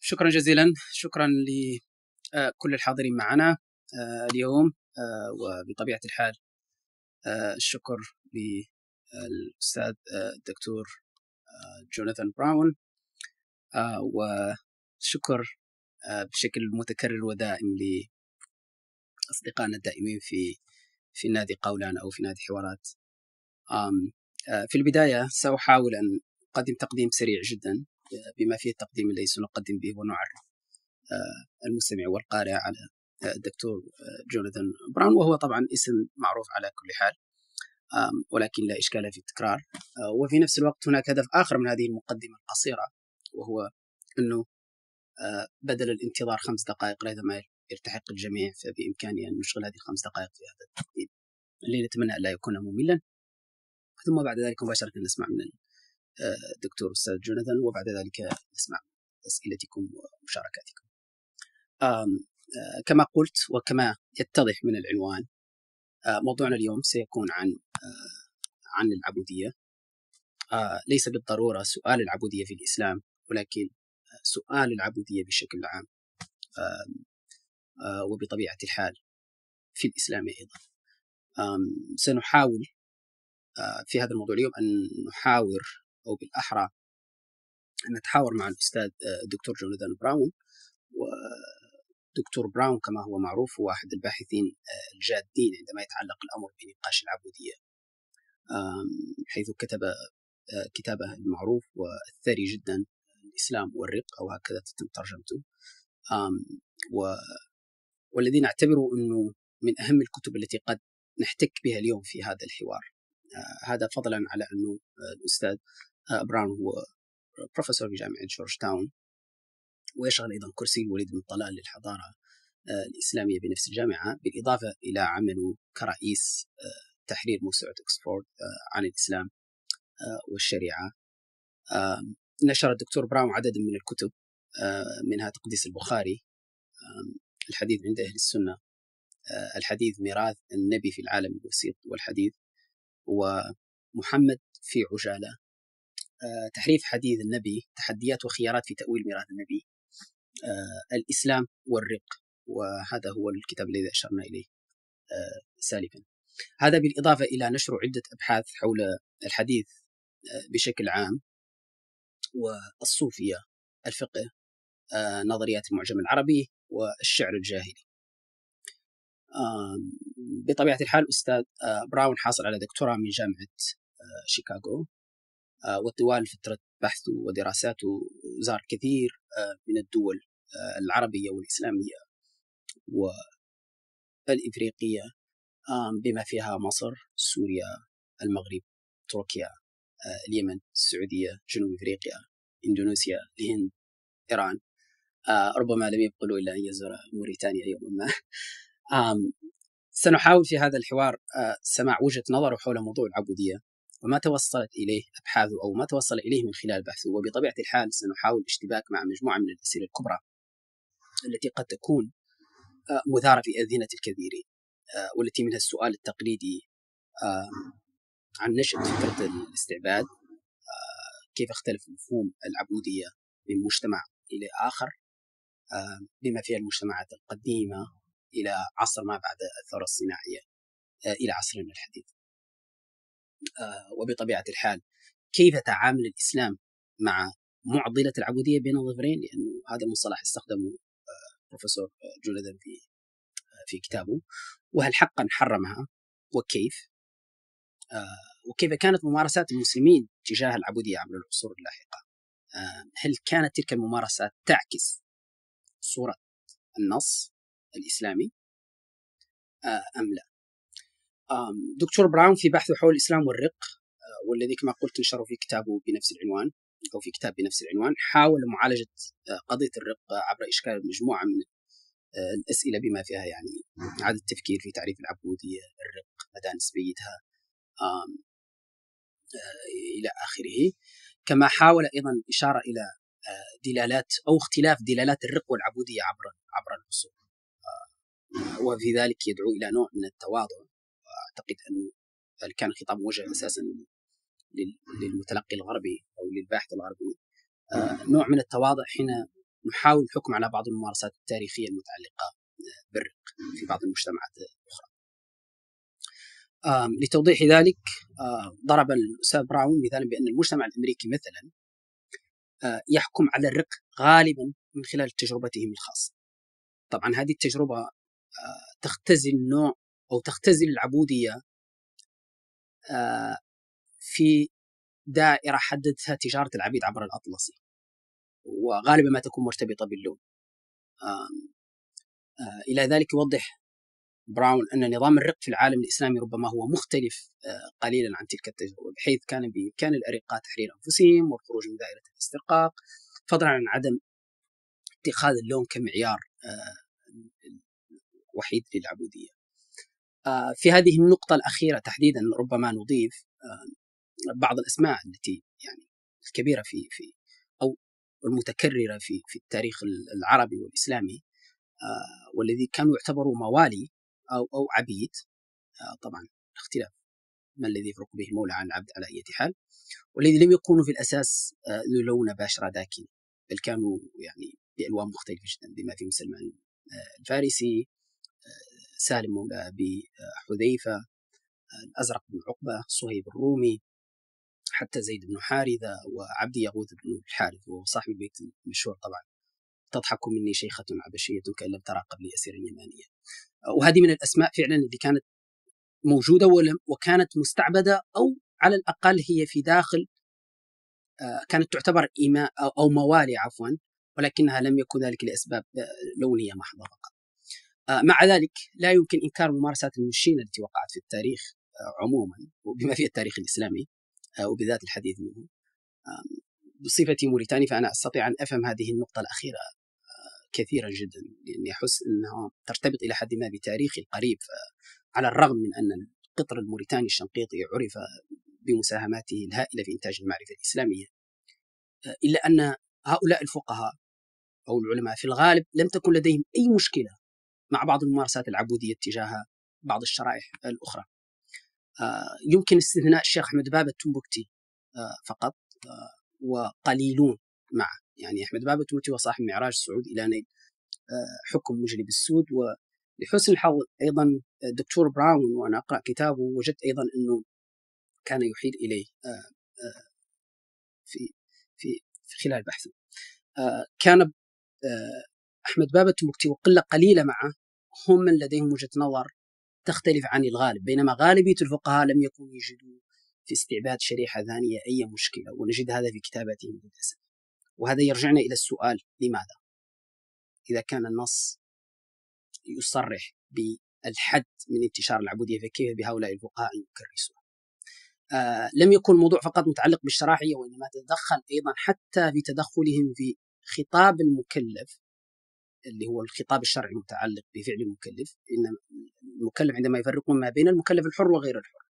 شكرا جزيلا. شكرا لكل الحاضرين معنا آه، اليوم آه، وبطبيعة الحال آه، الشكر للاستاذ الدكتور جوناثان براون وشكر بشكل متكرر ودائم لأصدقائنا الدائمين في في نادي قولان أو في نادي حوارات. في البداية سأحاول أن أقدم تقديم سريع جدا. بما فيه التقديم الذي سنقدم به ونعرف آه، المستمع والقارئ على آه، الدكتور آه، جوناثان براون وهو طبعا اسم معروف على كل حال ولكن لا إشكال في التكرار. وفي نفس الوقت هناك هدف آخر من هذه المقدمة القصيرة وهو أنه بدل الانتظار خمس دقائق ما يرتحق الجميع فبإمكاني أن نشغل هذه الخمس دقائق في هذا التقديم. اللي نتمنى ألا يكون مملا. ثم بعد ذلك مباشرة نسمع من الدكتور أستاذ جوناثان وبعد ذلك نسمع أسئلتكم ومشاركاتكم. كما قلت وكما يتضح من العنوان موضوعنا اليوم سيكون عن عن العبودية. ليس بالضرورة سؤال العبودية في الإسلام ولكن سؤال العبودية بشكل عام وبطبيعة الحال في الإسلام أيضا. سنحاول في هذا الموضوع اليوم أن نحاور أو بالأحرى أن نتحاور مع الأستاذ الدكتور جوناثان براون. ودكتور براون كما هو معروف هو أحد الباحثين آه، الجادين عندما يتعلق الأمر بنقاش العبودية. حيث كتب آه، كتابه المعروف والثري جدا الإسلام والرق أو هكذا تتم ترجمته والذي نعتبره أنه من أهم الكتب التي قد نحتك بها اليوم في هذا الحوار. آه، هذا فضلا على أنه الأستاذ براون هو بروفيسور في جامعة جورج تاون ويشغل أيضا كرسي الوليد بن طلال للحضارة آه، الإسلامية بنفس الجامعة بالإضافة إلى عمله كرئيس آه، تحرير موسوعة أكسفورد آه، عن الإسلام والشريعة. نشر الدكتور براون عددا من الكتب منها تقديس البخاري الحديث عند أهل السنة الحديث ميراث النبي في العالم الوسيط والحديث ومحمد في عجالة. تحريف حديث النبي تحديات وخيارات في تأويل ميراث النبي. آه، الإسلام والرق وهذا هو الكتاب الذي أشرنا إليه آه، سالفا. هذا بالإضافة إلى نشر عدة أبحاث حول الحديث آه، بشكل عام والصوفية الفقه نظريات المعجم العربي والشعر الجاهلي. بطبيعة الحال أستاذ براون حاصل على دكتوراه من جامعة شيكاغو. وطوال فترة بحثه ودراساته زار كثير آه، من الدول آه، العربية والإسلامية والإفريقية بما فيها مصر سوريا المغرب تركيا آه، اليمن السعودية جنوب إفريقيا إندونيسيا الهند إيران. ربما لم يبقى له إلا أن يزور موريتانيا يوما ما. سنحاول في هذا الحوار سماع وجهة نظره حول موضوع العبودية. وما توصلت إليه أبحاثه أو ما توصل إليه من خلال بحثه. وبطبيعة الحال سنحاول الاشتباك مع مجموعة من الأسئلة الكبرى التي قد تكون آه، مثارة في أذهنة الكثيرين آه، والتي منها السؤال التقليدي عن نشأة فكرة الاستعباد كيف اختلف مفهوم العبودية من مجتمع إلى آخر بما فيها المجتمعات القديمة إلى عصر ما بعد الثورة الصناعية آه، إلى عصرنا الحديث. آه، وبطبيعة الحال كيف تعامل الإسلام مع معضلة العبودية بين الظفرين؟ لأنه هذا المصطلح استخدمه آه، بروفيسور جوناثان في آه، في كتابه. وهل حقا حرمها؟ وكيف؟ وكيف كانت ممارسات المسلمين تجاه العبودية عبر العصور اللاحقة؟ هل كانت تلك الممارسات تعكس صورة النص الإسلامي؟ أم لا؟ دكتور براون في بحثه حول الإسلام والرق آه، والذي كما قلت نشره في كتابه بنفس العنوان أو في كتاب بنفس العنوان حاول معالجة آه، قضية الرق عبر إشكال مجموعة من آه، الأسئلة بما فيها يعني اعاده التفكير في تعريف العبودية، الرق، مدى نسبيتها إلى آخره. كما حاول أيضا إشارة إلى دلالات أو اختلاف دلالات الرق والعبودية عبر عبر العصور. وفي ذلك يدعو إلى نوع من التواضع أعتقد أنه كان الخطاب موجه أساسا للمتلقي الغربي أو للباحث الغربي آه، نوع من التواضع حين نحاول الحكم على بعض الممارسات التاريخية المتعلقة بالرق في بعض المجتمعات الأخرى. لتوضيح ذلك ضرب الأستاذ براون مثالا بأن المجتمع الأمريكي مثلا يحكم على الرق غالبا من خلال تجربتهم الخاصة. طبعا هذه التجربة تختزل نوع أو تختزل العبودية في دائرة حددتها تجارة العبيد عبر الأطلسي. وغالبا ما تكون مرتبطة باللون. إلى ذلك يوضح براون أن نظام الرق في العالم الإسلامي ربما هو مختلف آه، قليلا عن تلك التجربة بحيث كان بإمكان الأرقاء تحرير أنفسهم والخروج من دائرة الاسترقاق فضلا عن عدم اتخاذ اللون كمعيار آه، وحيد للعبودية. آه، في هذه النقطة الأخيرة تحديدا ربما نضيف بعض الأسماء التي يعني الكبيرة في في أو المتكررة في في التاريخ العربي والإسلامي والذي كانوا يعتبروا موالي أو أو عبيد. آه، طبعا اختلاف ما الذي يفرق به المولى عن العبد على أي حال. والذي لم يكونوا في الأساس آه، ذو لون داكن بل كانوا يعني بألوان مختلفة جدا بما في سلمان آه، الفارسي سالم مولى أبي حذيفة الأزرق بن عقبة صهيب الرومي حتى زيد بن حارثة وعبد يغوث بن الحارث وهو صاحب البيت المشهور طبعا. تضحك مني شيخة عبشية كأن لم ترى قبلي أسير يمانية. وهذه من الأسماء فعلا اللي كانت موجودة وكانت مستعبدة أو على الأقل هي في داخل آه، كانت تعتبر إيماء أو موالي عفوا ولكنها لم يكن ذلك لأسباب آه، لونية محضة فقط. مع ذلك لا يمكن إنكار ممارسات المشينة التي وقعت في التاريخ عموما وبما فيه التاريخ الإسلامي وبذات الحديث منه. بصفتي موريتاني فأنا أستطيع أن أفهم هذه النقطة الأخيرة كثيرا جدا لأني أحس إنها ترتبط إلى حد ما بتاريخي القريب على الرغم من أن القطر الموريتاني الشنقيطي عرف بمساهماته الهائلة في إنتاج المعرفة الإسلامية. إلا أن هؤلاء الفقهاء أو العلماء في الغالب لم تكن لديهم أي مشكلة مع بعض الممارسات العبودية تجاه بعض الشرائح الأخرى. يمكن استثناء الشيخ أحمد بابا التنبكتي فقط وقليلون معه يعني أحمد بابا التمبكتي وصاحب معراج الصعود إلى نيل آه، حكم مجلب السود ولحسن الحظ أيضا الدكتور براون وأنا أقرأ كتابه وجدت أيضا أنه كان يحيل إليه آه، آه، في في خلال بحثه كان أحمد بابا التمبكتي وقلة قليلة معه. هم من لديهم وجهة نظر تختلف عن الغالب بينما غالبية الفقهاء لم يكونوا يجدوا في استعباد شريحة ثانية أي مشكلة ونجد هذا في كتاباتهم للأسف. وهذا يرجعنا إلى السؤال لماذا؟ إذا كان النص يصرح بالحد من انتشار العبودية فكيف بهؤلاء الفقهاء يكرسون آه لم يكن الموضوع فقط متعلق بالشرائعية وإنما تدخل أيضا حتى في تدخلهم في خطاب المكلف اللي هو الخطاب الشرعي المتعلق بفعل المكلف إن المكلف عندما يفرقون ما بين المكلف الحر وغير الحر.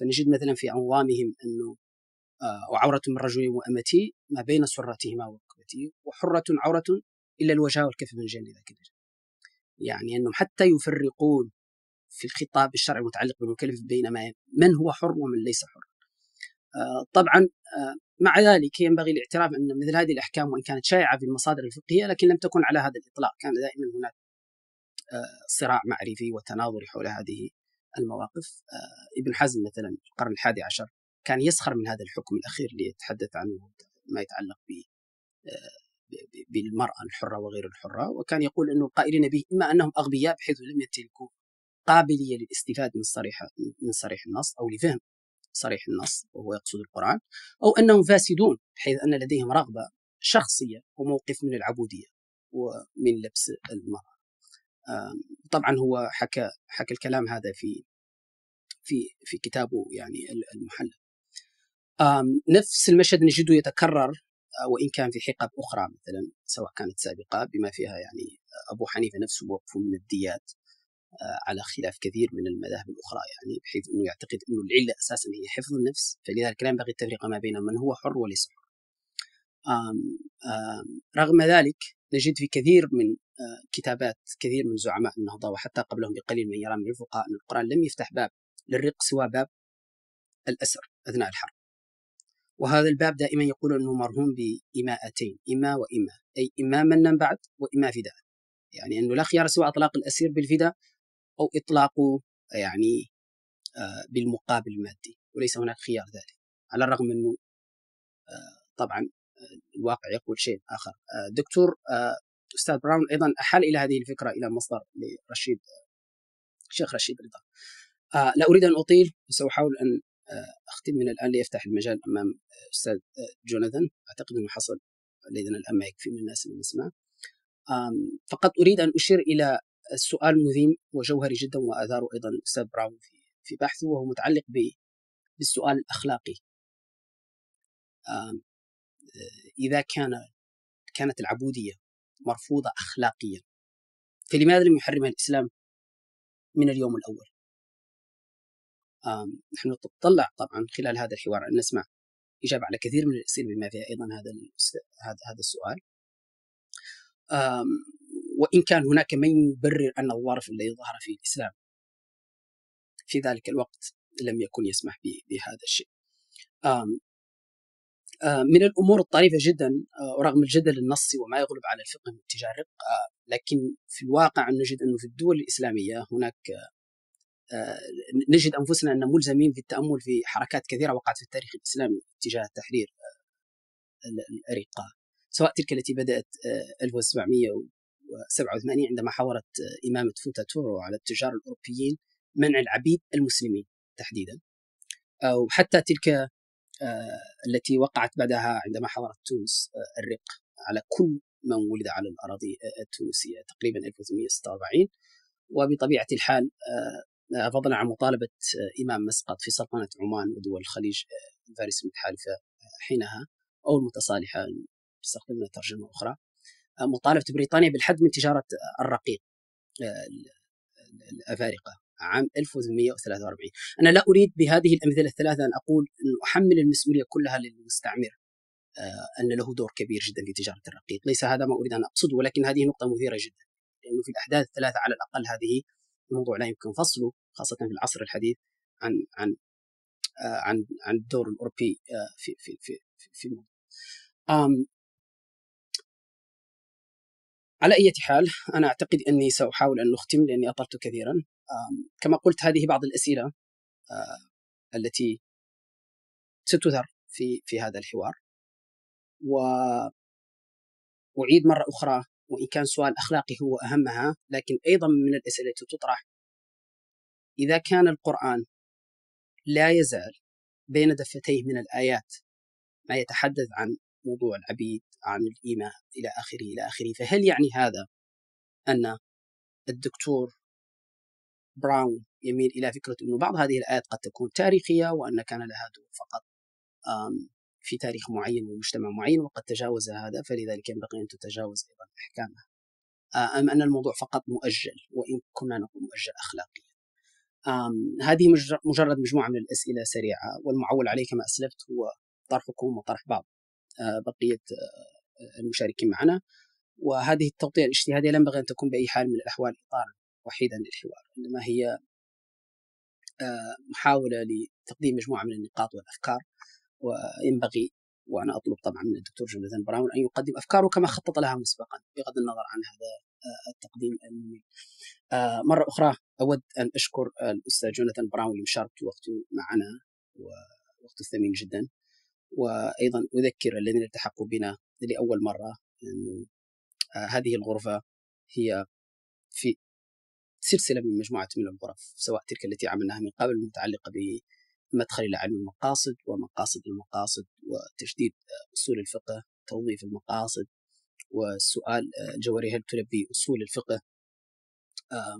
فنجد مثلا في أنظامهم أنه آه، وعورة من رجل وأمتي ما بين سرتهما وركبتي وحرة عورة إلا الوجه والكف من جانب ذاك يعني أنهم حتى يفرقون في الخطاب الشرعي المتعلق بالمكلف بين من هو حر ومن ليس حر. طبعا آه، مع ذلك ينبغي الاعتراف أن مثل هذه الأحكام وإن كانت شائعة في المصادر الفقهية لكن لم تكن على هذا الإطلاق. كان دائما هناك صراع معرفي وتناظري حول هذه المواقف. ابن حزم مثلا في القرن الحادي عشر كان يسخر من هذا الحكم الأخير اللي يتحدث عنه ما يتعلق ب بالمرأة الحرة وغير الحرة وكان يقول أنه القائلين به إما أنهم أغبياء بحيث لم يمتلكوا قابلية للاستفادة من صريح من صريح النص أو لفهم. صريح النص وهو يقصد القرآن أو أنهم فاسدون بحيث أن لديهم رغبة شخصية وموقف من العبودية ومن لبس المرأة. طبعا هو حكى حكى الكلام هذا في في في كتابه يعني المحلل. نفس المشهد نجده يتكرر آه، وإن كان في حقب أخرى مثلا سواء كانت سابقة بما فيها يعني أبو حنيفة نفسه موقفه من الديات. على خلاف كثير من المذاهب الأخرى يعني بحيث إنه يعتقد إنه العلة أساسا هي حفظ النفس فلذلك لا ينبغي التفرقة ما بين من هو حر وليس حر. رغم ذلك نجد في كثير من آه، كتابات كثير من زعماء النهضة وحتى قبلهم بقليل من يرى من الفقهاء أن القرآن لم يفتح باب للرق سوى باب الأسر أثناء الحرب. وهذا الباب دائما يقول أنه مرهون بإماءتين إما وإما أي إما منا بعد وإما فداء يعني أنه لا خيار سوى إطلاق الأسير بالفداء أو إطلاقه يعني آه، بالمقابل المادي وليس هناك خيار ذلك على الرغم أنه آه، طبعا آه، الواقع يقول شيء آخر. دكتور أستاذ براون أيضا أحال إلى هذه الفكرة إلى مصدر لرشيد الشيخ رشيد رضا. لا أريد أن أطيل وسأحاول أن أختم من الآن ليفتح المجال أمام أستاذ جوناثان. أعتقد أنه حصل لدينا الآن ما يكفي من الناس اللي نسمع. فقط أريد أن أشير إلى السؤال مهم وجوهري جدا وأثاره أيضا الأستاذ براون في بحثه وهو متعلق بالسؤال الأخلاقي. إذا كان كانت العبودية مرفوضة أخلاقيا فلماذا لم يحرمها الإسلام من اليوم الأول؟ نحن نتطلع طبعا خلال هذا الحوار أن نسمع إجابة على كثير من الأسئلة بما فيها أيضا هذا هذا هذا السؤال. وإن كان هناك من يبرر أن الظرف الذي ظهر في الإسلام في ذلك الوقت لم يكن يسمح بهذا الشيء. من الأمور الطريفة جدا آه، ورغم الجدل النصي وما يغلب على الفقه من اتجاه آه، الرق لكن في الواقع نجد أنه في الدول الإسلامية هناك آه، نجد أنفسنا أن ملزمين في التأمل في حركات كثيرة وقعت في التاريخ الإسلامي اتجاه تحرير الأريقة سواء تلك التي بدأت 1700 1987 عندما حاورت آه، إمامة فوتاتورو على التجار الأوروبيين منع العبيد المسلمين تحديدا. أو حتى تلك آه، التي وقعت بعدها عندما حاورت تونس آه، الرق على كل من ولد على الأراضي التونسية تقريبا 1846 وبطبيعة الحال فضلا عن مطالبة إمام مسقط في سلطنة عمان ودول الخليج فارس المتحالفة حينها أو المتصالحة استخدمنا ترجمة أخرى. مطالبه بريطانيا بالحد من تجارة الرقيق الأفارقة عام 1843 أنا لا أريد بهذه الأمثلة الثلاثة أن أقول أن أحمل المسؤولية كلها للمستعمر آه، أن له دور كبير جدا في تجارة الرقيق ليس هذا ما أريد أن أقصده ولكن هذه نقطة مثيرة جدا لأنه في الأحداث الثلاثة على الأقل هذه الموضوع لا يمكن فصله خاصة في العصر الحديث عن عن آه، عن عن الدور الأوروبي آه، في في في في, في. على أي حال أنا أعتقد أني سأحاول أن نختم لأني أطلت كثيرا. كما قلت هذه بعض الأسئلة آه، التي ستثر في في هذا الحوار. وأعيد مرة أخرى وإن كان سؤال أخلاقي هو أهمها لكن أيضا من الأسئلة التي تطرح إذا كان القرآن لا يزال بين دفتيه من الآيات ما يتحدث عن موضوع العبيد عن الإيمان إلى آخره إلى آخره. فهل يعني هذا أن الدكتور براون يميل إلى فكرة أنه بعض هذه الآيات قد تكون تاريخية وأن كان لها دور فقط في تاريخ معين ومجتمع معين وقد تجاوز هذا فلذلك ينبغي أن تتجاوز أيضا أحكامها. أم أن الموضوع فقط مؤجل وإن كنا نقول مؤجل أخلاقيا. هذه مجرد مجموعة من الأسئلة سريعة والمعول عليه كما أسلفت هو طرحكم وطرح بعض آه، بقية آه، المشاركين معنا. وهذه التغطية الاجتهادية لا ينبغي أن تكون بأي حال من الأحوال إطارا وحيدا للحوار إنما هي آه، محاولة لتقديم مجموعة من النقاط والأفكار. وينبغي وأنا أطلب طبعا من الدكتور جوناثان براون أن يقدم أفكاره كما خطط لها مسبقا بغض النظر عن هذا التقديم الممل مرة أخرى أود أن أشكر الأستاذ جوناثان براون لمشاركته وقته معنا ووقته الثمين جدا. وأيضا أذكر الذين التحقوا بنا لأول مرة انه آه، هذه الغرفة هي في سلسلة من مجموعة من الغرف سواء تلك التي عملناها من قبل المتعلقه بمدخل إلى علم المقاصد ومقاصد المقاصد وتجديد آه، أصول الفقه توظيف المقاصد والسؤال آه، الجوهري هل تلبي أصول الفقه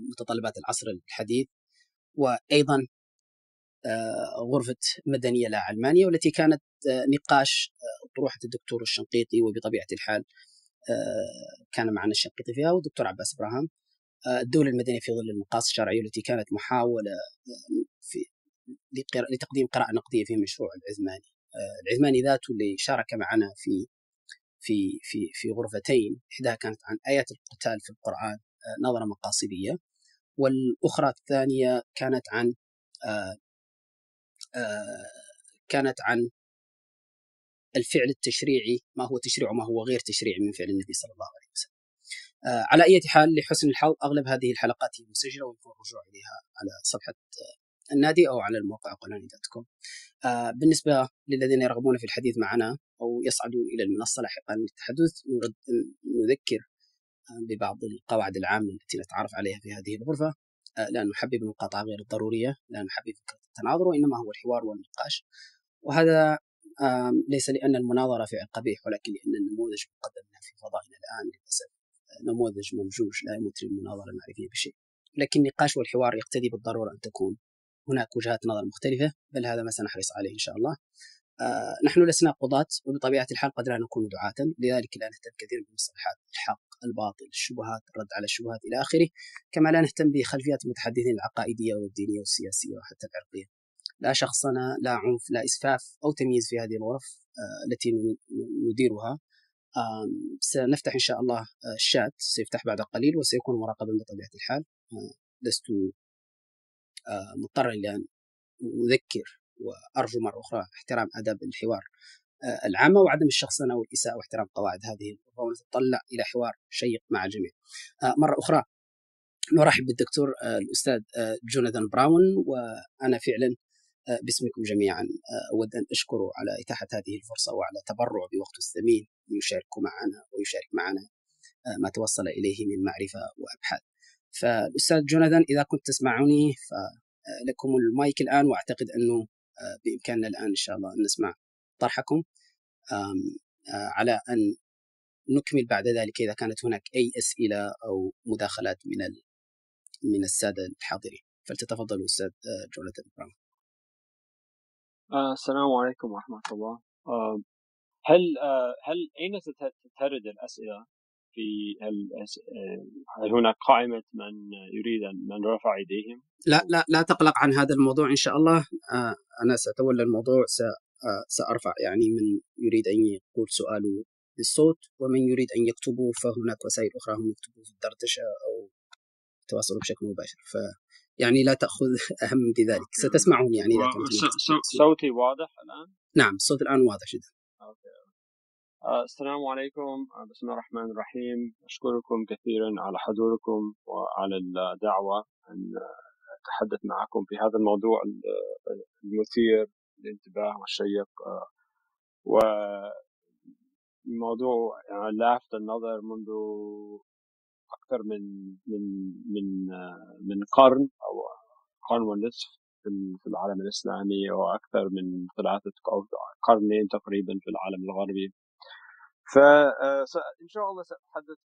متطلبات العصر الحديث وأيضا غرفة مدنية لا علمانية والتي كانت آه، نقاش آه، طروحة الدكتور الشنقيطي وبطبيعة الحال آه، كان معنا الشنقيطي فيها والدكتور عباس إبراهام الدولة المدنية في ظل المقاصد الشرعية التي كانت محاولة في لتقديم قراءة نقدية في مشروع العثماني العثماني ذاته اللي شارك معنا في في في في غرفتين إحداها كانت عن آيات القتال في القرآن نظرة مقاصدية والأخرى الثانية كانت عن كانت عن الفعل التشريعي ما هو تشريع وما هو غير تشريعي من فعل النبي صلى الله عليه وسلم. آه، على أي حال لحسن الحظ أغلب هذه الحلقات هي مسجلة ويكون الرجوع إليها على صفحة آه، النادي أو على الموقع قناني دوت كوم. آه، بالنسبة للذين يرغبون في الحديث معنا أو يصعدوا إلى المنصة لاحقا للتحدث نذكر ببعض القواعد العامة التي نتعرف عليها في هذه الغرفة لا نحبب المقاطعه غير الضرورية، لا نحبب التناظر وإنما هو الحوار والنقاش. وهذا ليس لأن المناظرة فعل قبيح ولكن لأن النموذج مقدم لنا في فضائنا الآن. للأسف نموذج ممجوج لا يمثل المناظرة المعرفية بشيء. لكن النقاش والحوار يقتضي بالضرورة أن تكون هناك وجهات نظر مختلفة بل هذا ما سنحرص عليه إن شاء الله. آه نحن لسنا قضاة وبطبيعة الحال قد لا نكون دعاة. لذلك لا نهتم كثيرا بمصطلحات الحق الباطل الشبهات الرد على الشبهات إلى آخره كما لا نهتم بخلفيات المتحدثين العقائدية والدينية والسياسية وحتى العرقية. لا شخصنة لا عنف لا إسفاف أو تمييز في هذه الغرف آه التي نديرها. سنفتح إن شاء الله آه، الشات. سيفتح بعد قليل وسيكون مراقبا بطبيعة الحال. آه، لست مضطرا لأن أذكر وأرجو مرة أخرى احترام آداب الحوار العامة وعدم الشخصنة والإساءة واحترام قواعد هذه الغرفة ونتطلع إلى حوار شيق مع الجميع. مرة أخرى نرحب بالدكتور الأستاذ جوناثان براون وأنا فعلا باسمكم جميعا. آه، أود أن أشكر على إتاحة هذه الفرصة وعلى تبرع بوقته الثمين ليشارك معنا ويشارك معنا آه، ما توصل إليه من معرفة وأبحاث. فالأستاذ جوناثان إذا كنت تسمعني فلكم المايك الآن وأعتقد أنه بإمكاننا الآن إن شاء الله أن نسمع طرحكم. على أن نكمل بعد ذلك إذا كانت هناك أي أسئلة أو مداخلات من من السادة الحاضرين. فلتتفضلوا أستاذ جوناثان براون آه السلام عليكم ورحمة الله. هل آه هل أين تترد الأسئلة في هل, هناك قائمة من يريد من رفع يديهم؟ لا لا لا تقلق عن هذا الموضوع إن شاء الله. آه أنا سأتولى الموضوع سأرفع يعني من يريد أن يقول سؤاله بالصوت ومن يريد أن يكتبه فهناك وسائل أخرى هم يكتبوا في الدردشة أو تواصلوا بشكل مباشر. ف يعني لا تأخذ أهم بذلك ستسمعهم يعني إذا صوتي واضح الآن؟ نعم الصوت الآن واضح جدا. أوكي. آه، السلام عليكم. آه، بسم الله الرحمن الرحيم. أشكركم كثيرا على حضوركم وعلى الدعوة أن أتحدث معكم في هذا الموضوع المثير للانتباه والشيق. آه، وموضوع يعني لافت النظر منذ أكثر من من من من قرن أو قرن ونصف في العالم الإسلامي وأكثر من ثلاثة أو قرنين تقريبا في العالم الغربي. فان شاء الله سأتحدث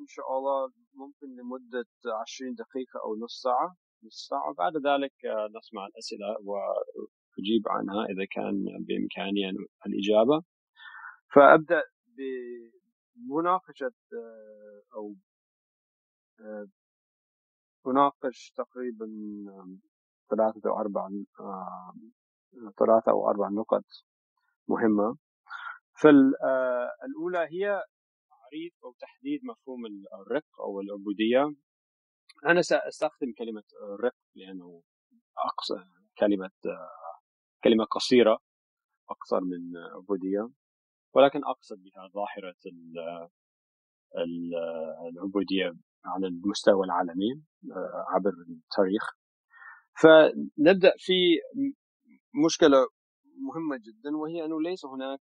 إن شاء الله ممكن لمدة 20 دقيقة أو نص ساعة نص ساعة. بعد ذلك نسمع الأسئلة وأجيب عنها إذا كان بإمكاني الإجابة. فأبدأ بمناقشه أو آه، تناقش تقريبا ثلاثة أو أربع ثلاثة أو أربع نقط مهمة. فالأولى آه، هي تعريف أو تحديد مفهوم الرق أو العبودية. أنا سأستخدم كلمة رق لأنه أقصى كلمة كلمة قصيرة أكثر من عبودية. ولكن أقصد بها ظاهرة العبودية على المستوى العالمي آه، عبر التاريخ. فنبدأ في مشكلة مهمة جدا وهي أنه ليس هناك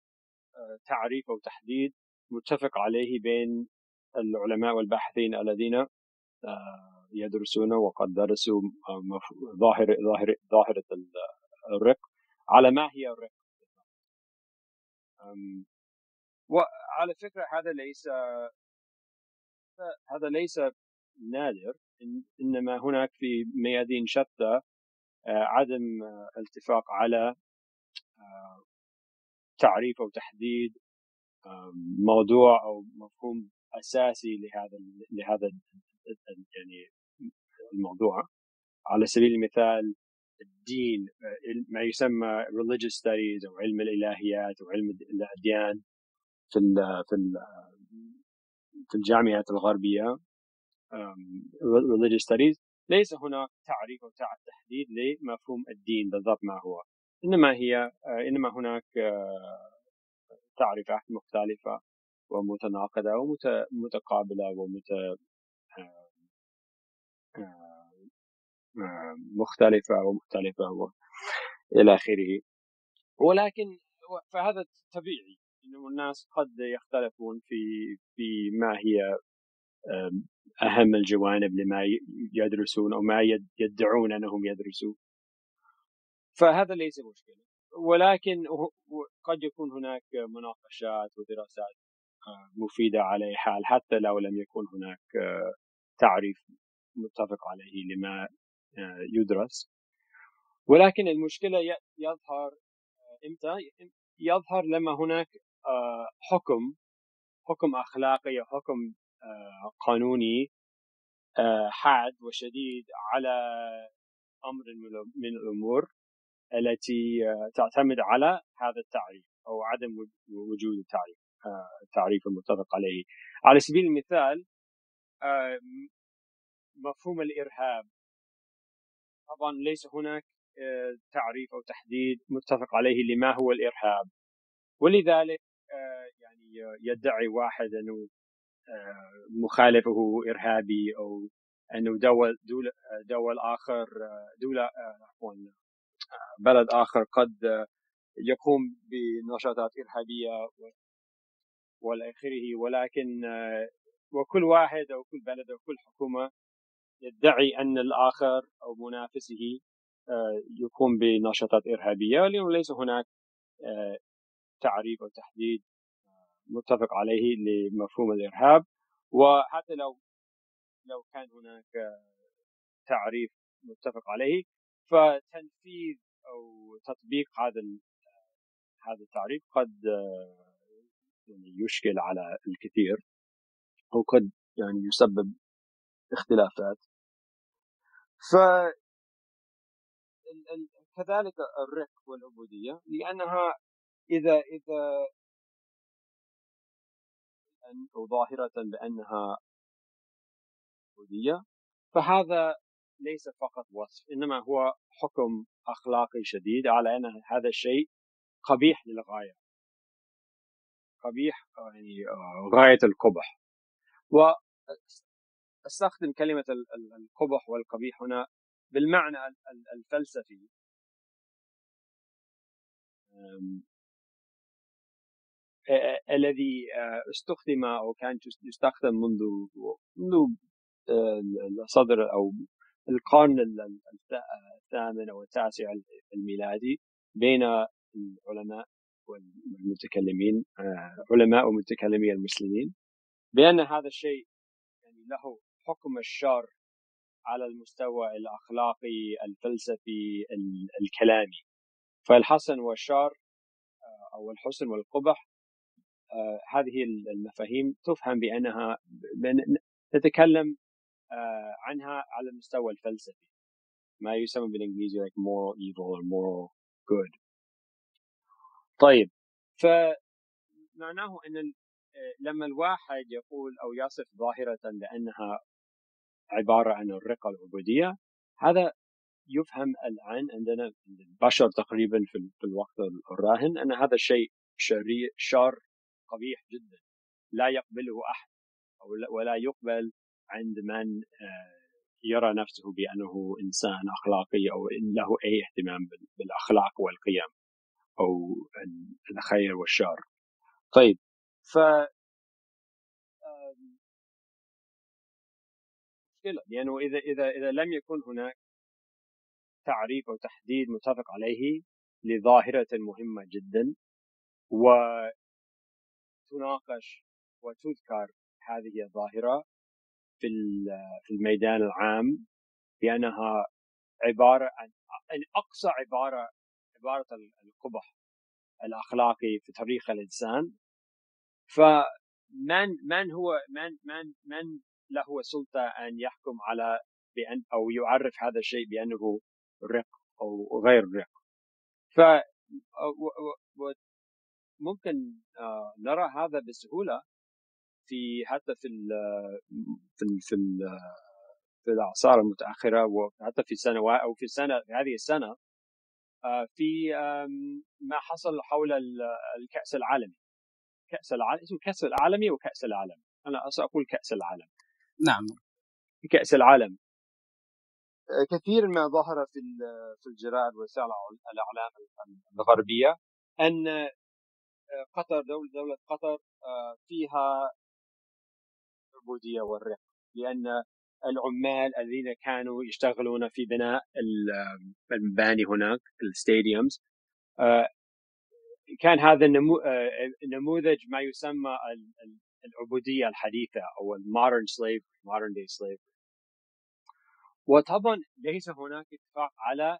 آه، تعريف أو تحديد متفق عليه بين العلماء والباحثين الذين آه، يدرسون وقد درسوا ظاهرة ظاهرة ظاهرة الرق على ما هي الرق. وعلى فكرة هذا ليس هذا ليس نادر إنما هناك في ميادين شتى آه، عدم آه، الاتفاق على آه، تعريف أو تحديد موضوع أو مفهوم أساسي لهذا لهذا يعني الموضوع. على سبيل المثال الدين ما يسمى religious studies أو علم الإلهيات أو علم الأديان. في ال في ال في الجامعات الغربية religious studies. ليس هناك تعريف أو تحديد لمفهوم الدين بالضبط ما هو. إنما هي إنما هناك تعريفات مختلفة ومتناقضة ومتقابله ومت مختلفة ومختلفة إلى آخره. ولكن فهذا طبيعي. إنه الناس قد يختلفون في في ما هي أهم الجوانب لما يدرسون أو ما يدعون أنهم يدرسون. فهذا ليس مشكلة. ولكن قد يكون هناك مناقشات ودراسات آه، مفيدة على حال حتى لو لم يكن هناك آه، تعريف متفق عليه لما آه، يدرس. ولكن المشكلة يظهر إمتى؟ يظهر لما هناك حكم حكم أخلاقي حكم قانوني حاد وشديد على أمر من الأمور التي تعتمد على هذا التعريف أو عدم وجود التعريف التعريف المتفق عليه. على سبيل المثال مفهوم الإرهاب. طبعا ليس هناك تعريف أو تحديد متفق عليه لما هو الإرهاب. ولذلك يعني يدعي واحد أنه مخالفه إرهابي أو أنه دول دول دول آخر دوله عفوا بلد آخر قد يقوم بنشاطات إرهابية والى اخره ولكن وكل واحد أو كل بلد أو كل حكومة يدعي أن الآخر أو منافسه يقوم بنشاطات إرهابية. لأنه ليس هناك تعريف أو تحديد متفق عليه لمفهوم الإرهاب. وحتى لو لو كان هناك تعريف متفق عليه فتنفيذ أو تطبيق هذا هذا التعريف قد يعني يشكل على الكثير أو قد يعني يسبب اختلافات. ف كذلك الرق والعبودية لأنها إذا إذا أو ظاهرة بأنها عبوديه فهذا ليس فقط وصف إنما هو حكم أخلاقي شديد على أن هذا الشيء قبيح للغاية. قبيح يعني آه، غاية القبح. واستخدم كلمة القبح والقبيح هنا بالمعنى الفلسفي. الذي آه، استخدم أو كان يستخدم منذ منذ الصدر أو القرن الثامن أو التاسع الميلادي بين العلماء والمتكلمين آه، علماء ومتكلمي المسلمين بأن هذا الشيء يعني له حكم الشر على المستوى الأخلاقي الفلسفي الكلامي. فالحسن والشر آه، أو الحسن والقبح آه، هذه المفاهيم تفهم بأنها تتكلم عنها على المستوى الفلسفي. ما يسمى بالإنجليزي like moral evil or moral good. طيب فمعناه إن لما الواحد يقول أو يصف ظاهرة بأنها عبارة عن الرقة العبودية هذا يفهم الآن عندنا البشر تقريبا في الوقت الراهن أن هذا الشيء شرير شر قبيح جدا لا يقبله أحد ولا يقبل عند من آه، يرى نفسه بأنه إنسان أخلاقي أو إن له أي اهتمام بالأخلاق والقيم أو الخير والشر. طيب ف مشكلة لأنه إذا إذا إذا لم يكن هناك تعريف أو تحديد متفق عليه لظاهرة مهمة جدا وتناقش وتذكر هذه الظاهرة في في الميدان العام بأنها عبارة عن يعني أقصى عبارة عبارة القبح الأخلاقي في تاريخ الإنسان. فمن من هو من من من له سلطة أن يحكم على بان أو يعرف هذا الشيء بأنه رق أو غير رق. ف ممكن آه، نرى هذا بسهولة في حتى في ال في ال في, ال في الأعصار المتأخرة وحتى في السنوات أو في السنة في هذه السنة في ما حصل حول الكأس العالمي. كأس العالم اسمه كأس العالمي وكأس العالم. أنا سأقول كأس العالم. نعم. كأس العالم. كثير ما ظهر في في الجرائد وسائل الإعلام الغربية أن قطر دوله دولة قطر فيها العبوديه والرق لأن العمال الذين كانوا يشتغلون في بناء المباني هناك ال stadiums كان هذا النموذج ما يسمى العبودية الحديثة أو ال modern slave modern day slave وطبعا ليس هناك اتفاق على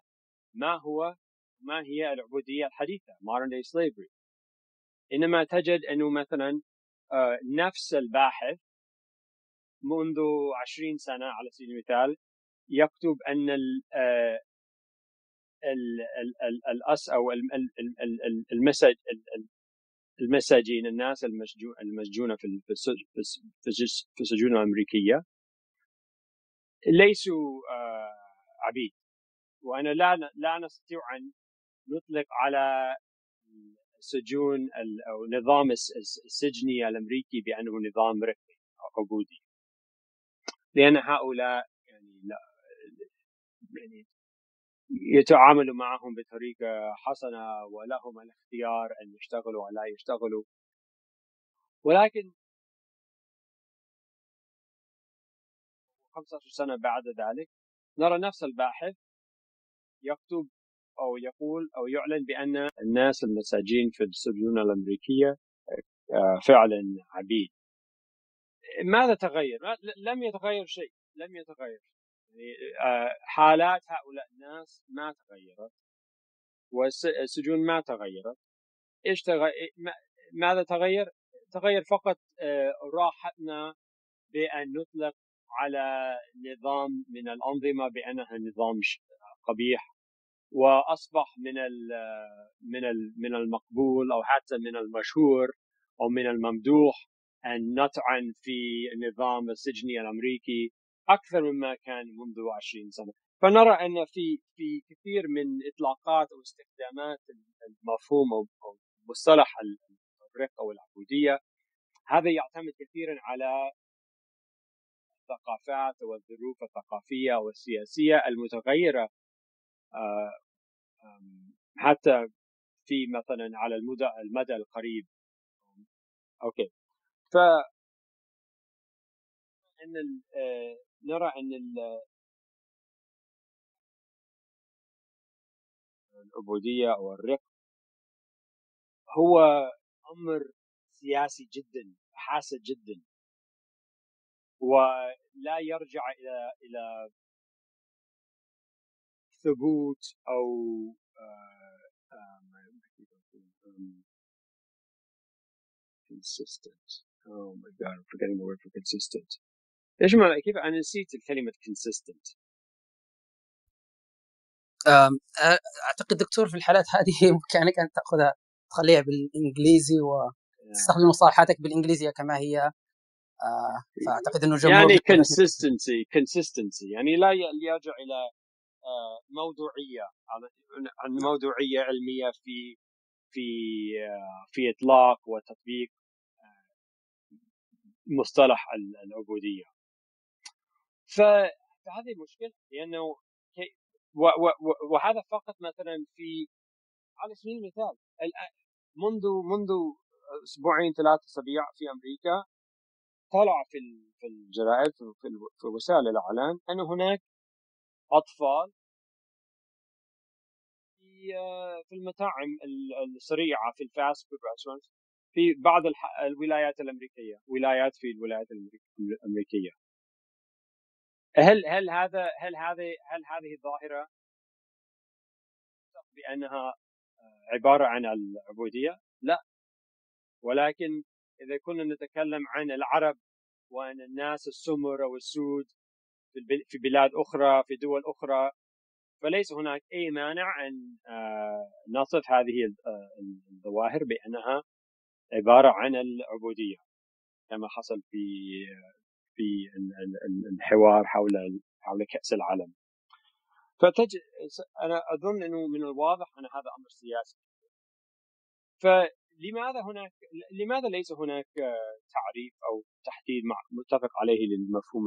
ما هو ما هي العبودية الحديثة modern day slavery. إنما تجد أنه مثلا نفس الباحث منذ عشرين سنة على سبيل المثال يكتب أن ال الأس أو المساجين الناس المسجونة في السجون الأمريكية ليسوا عبيد. وأنا لا لا نستطيع أن نطلق على السجون أو نظام السجني الأمريكي بأنه نظام أو عبودي. لأن هؤلاء يعني لا يعني يتعاملوا معهم بطريقة حسنة ولهم الاختيار أن يشتغلوا أو لا يشتغلوا. ولكن 15 سنة بعد ذلك نرى نفس الباحث يكتب أو يقول أو يعلن بأن الناس المساجين في السجون الأمريكية آه، فعلا عبيد ماذا تغير؟ لم يتغير شيء لم يتغير يعني آه، حالات هؤلاء الناس ما تغيرت والسجون ما تغيرت إيش تغير ماذا تغير؟ تغير فقط آه، راحتنا بأن نطلق على نظام من الأنظمة بأنها نظام قبيح وأصبح من من من المقبول أو حتى من المشهور أو من الممدوح أن نطعن في النظام السجني الأمريكي أكثر مما كان منذ 20 سنة. فنرى أن في في كثير من إطلاقات أو استخدامات المفهوم أو مصطلح الرق أو العبوديه هذا يعتمد كثيرا على الثقافات والظروف الثقافية والسياسية المتغيرة حتى في مثلا على المدى القريب. أوكي. ف إن آه، نرى إن العبودية أو الرق هو أمر سياسي جدا حاسد جدا. ولا يرجع إلى إلى ثبوت أو آه، consistent. Oh my god I'm forgetting the word for consistent. إيش معنى كيف أنا نسيت الكلمة consistent أعتقد دكتور في الحالات هذه بإمكانك أن تأخذها تخليها بالإنجليزي وتستخدم مصطلحاتك بالإنجليزية كما هي آه، فأعتقد إنه جمهور يعني consistency consistency. يعني لا يرجع إلى آه، موضوعية عن موضوعية علمية في في آه، في إطلاق وتطبيق مصطلح العبودية. فهذه مشكلة لأنه وهذا فقط مثلا في على سبيل المثال منذ منذ أسبوعين ثلاث أسابيع في أمريكا طلع في في الجرائد في وسائل الاعلام أن هناك أطفال في المطاعم السريعة في ال fast food restaurants في بعض الولايات الأمريكية ولايات في الولايات الأمريكية هل هل هذا هل هذه هل هذه الظاهره بأنها عبارة عن العبودية؟ لا ولكن إذا كنا نتكلم عن العرب وان الناس السمر أو السود في بلاد أخرى في دول أخرى فليس هناك أي مانع أن آه، نصف هذه آه، الظواهر بأنها عبارة عن العبودية كما حصل في في الحوار حول حول كأس العالم فتج أنا أظن أنه من الواضح أن هذا أمر سياسي فلماذا هناك لماذا ليس هناك تعريف أو تحديد متفق عليه للمفهوم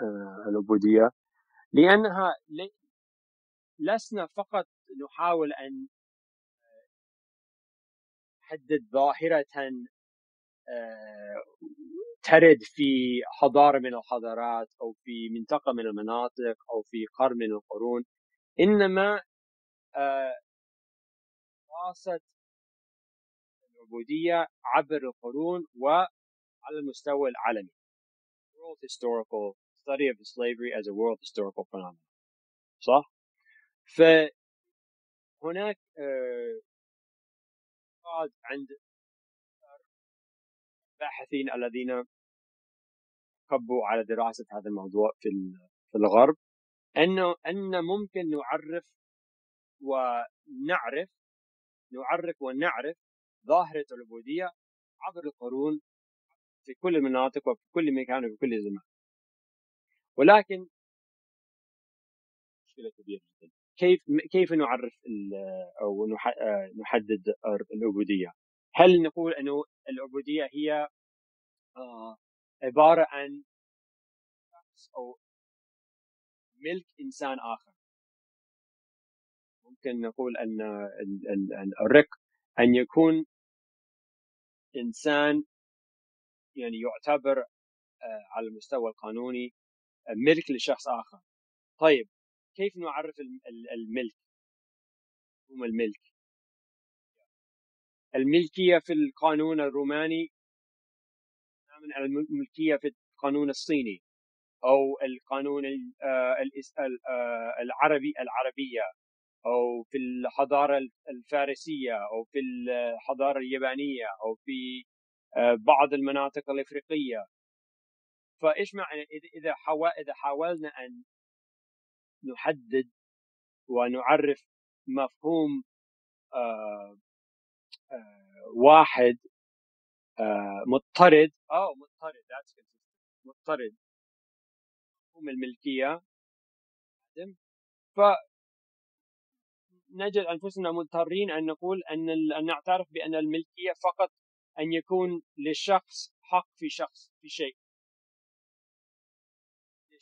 آه، العبودية؟ لأنها لسنا فقط نحاول أن نحدد ظاهرة آه، ترد في حضارة من الحضارات أو في منطقة من المناطق أو في قرن من القرون. إنما دراسه العبودية عبر القرون وعلى المستوى العالمي. World historical study of slavery as a world historical phenomenon. صح؟ فهناك آه، عند الباحثين الذين كبوا على دراسة هذا الموضوع في في الغرب أنه أن ممكن نعرف ونعرف نعرف ونعرف ظاهرة العبودية عبر القرون في كل المناطق وفي كل مكان وفي كل زمان. ولكن مشكلة كبيرة جدا. كيف كيف نعرف أو نحدد العبودية؟ هل نقول أنه العبودية هي آه، عبارة عن أو ملك إنسان آخر ممكن نقول أن الرق أن يكون إنسان يعني يعتبر آه، على المستوى القانوني ملك لشخص آخر طيب كيف نعرف الملك؟ هم الملك. الملكية في القانون الروماني من الملكية في القانون الصيني أو القانون آه، آه، العربي العربية أو في الحضارة الفارسية أو في الحضارة اليابانية أو في آه، بعض المناطق الإفريقية. فإيش معنى إذا حاولنا أن نحدد ونعرف مفهوم آه آه واحد آه مضطرد. أو مضطرد مضطرد. مفهوم الملكية. ف نجد أنفسنا مضطرين أن نقول أن أن نعترف بأن الملكية فقط أن يكون للشخص حق في شخص في شيء.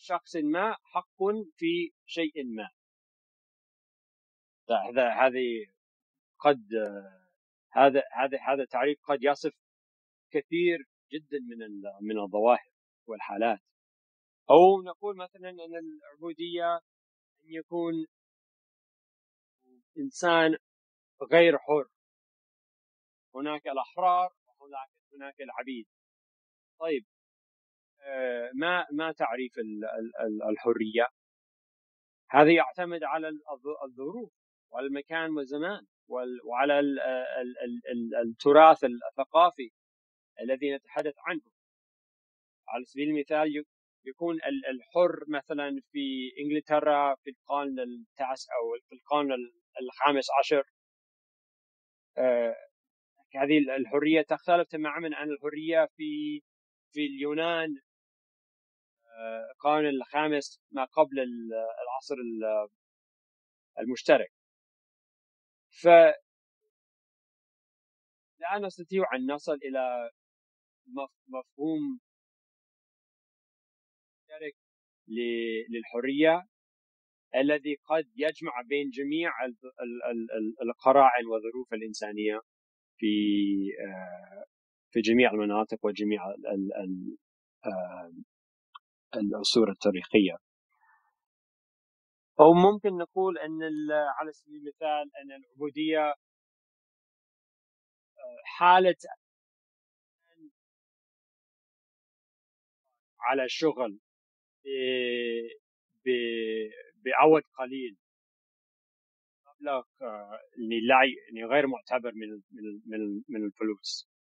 لشخص ما حق في شيء ما. هذا هذه قد هذا هذا هذا التعريف قد يصف كثير جدا من من الظواهر والحالات. أو نقول مثلا أن العبودية أن يكون إنسان غير حر. هناك الأحرار وهناك هناك العبيد. طيب ما ما تعريف الحرية. هذا يعتمد على الظروف والمكان والزمان وعلى التراث الثقافي الذي نتحدث عنه. على سبيل المثال يكون الحر مثلا في إنجلترا في القرن التاسع أو في القرن الخامس عشر. آه، هذه الحرية تختلف تماما عن الحرية في في اليونان آه، القرن الخامس ما قبل العصر المشترك. ف لا نستطيع أن نصل إلى مفهوم مشترك للحرية الذي قد يجمع بين جميع القراعن والظروف الإنسانية في آه، في جميع المناطق وجميع آه، العصور التاريخية. أو ممكن نقول أن على سبيل المثال أن العبودية آه، حاله على شغل بعوض قليل. مبلغ يعني لا يعني غير معتبر من من من الفلوس.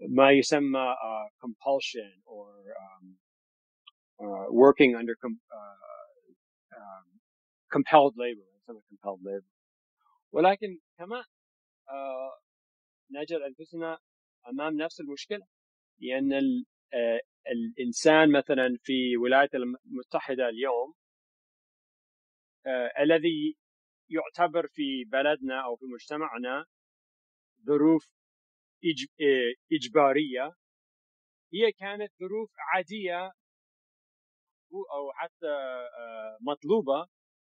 ما يسمى uh, compulsion or um, working under com- uh, um, compelled labor يسمى compelled labor. ولكن كمان uh, نجد انفسنا أمام نفس المشكلة. لأن ال, uh, الإنسان مثلا في الولايات المتحدة اليوم آه الذي يعتبر في بلدنا أو في مجتمعنا ظروف آه، إجبارية هي كانت ظروف عادية أو حتى آه، مطلوبة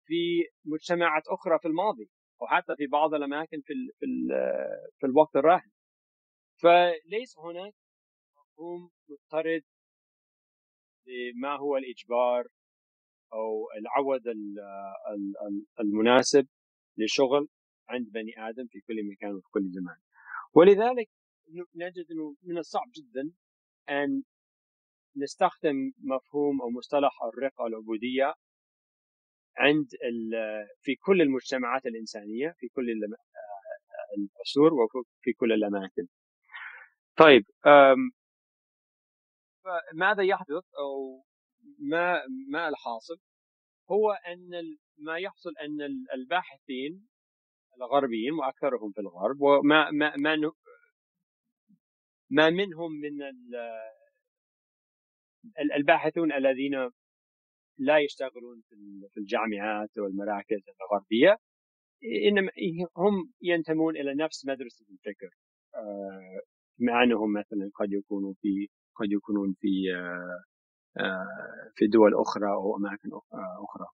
في مجتمعات أخرى في الماضي أو حتى في بعض الأماكن في في في الوقت الراهن. فليس هناك مفهوم مضطرد لما هو الإجبار أو العود المناسب للشغل عند بني آدم في كل مكان وفي كل زمان. ولذلك نجد إنه من الصعب جدا أن نستخدم مفهوم أو مصطلح الرقة العبودية عند في كل المجتمعات الإنسانية في كل العصور وفي كل الأماكن. طيب ماذا يحدث أو ما ما الحاصل هو أن ما يحصل أن الباحثين الغربيين وأكثرهم في الغرب وما ما ما ما منهم من الباحثون الذين لا يشتغلون في الجامعات والمراكز الغربية إنما هم ينتمون إلى نفس مدرسة الفكر. آه، مع أنهم مثلا قد يكونوا في قد يكونون في آه، آه، في دول أخرى أو أماكن أخرى.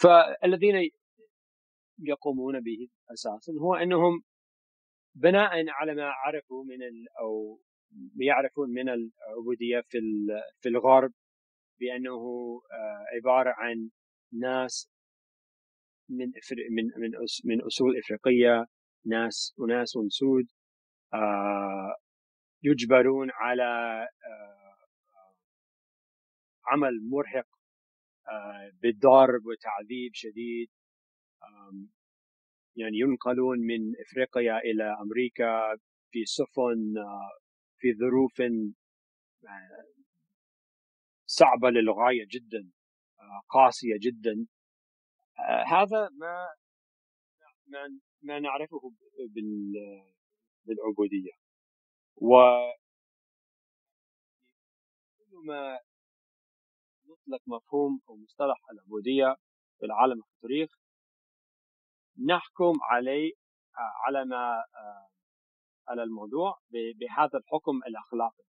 فالذين يقومون به أساسا هو أنهم بناء على ما عرفوا من أو يعرفون من العبودية في في الغرب بأنه آه، عبارة عن ناس من من من من أصول إفريقية ناس أناس سود آه، يجبرون على آه، عمل مرهق بالضرب وتعذيب شديد يعني ينقلون من إفريقيا إلى أمريكا في سفن في ظروف صعبة للغاية جدا آه، قاسية جدا. آه، هذا ما ما نعرفه بالعبودية. و كل ما نطلق مفهوم أو مصطلح العبودية في العالم التاريخ نحكم عليه آه، على ما على الموضوع بهذا الحكم الأخلاقي.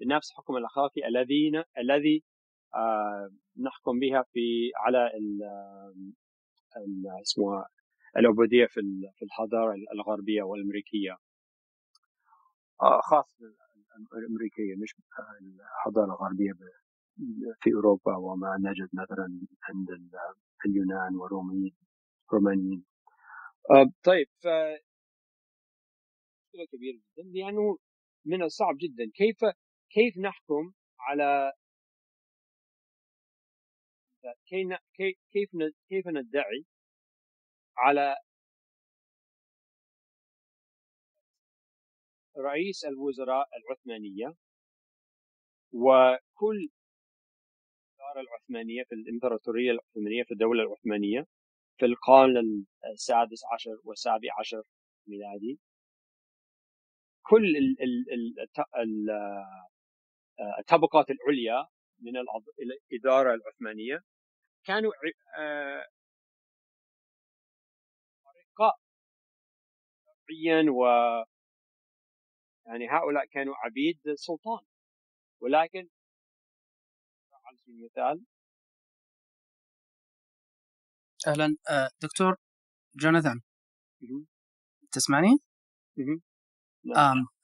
بنفس الحكم الأخلاقي الذين الذي آه، نحكم بها في على اسمها العبودية في في الحضارة الغربية والأمريكية. آه، خاصه الأمريكية مش الحضارة الغربية في أوروبا وما نجد مثلا عند اليونان والروميين الرومانيين آه، طيب ف كبير جدا لأنه من الصعب جدا. كيف كيف نحكم على كيف كيف ندعي على رئيس الوزراء العثمانية وكل الإدارة العثمانية في الإمبراطورية العثمانية في الدولة العثمانية في القرن السادس عشر والسابع عشر ميلادي. كل ال الطبقات العليا من الإدارة العثمانية كانوا آه، رقاء و يعني هؤلاء كانوا عبيد السلطان ولكن على سبيل المثال أهلا آه، دكتور جوناثان. تسمعني؟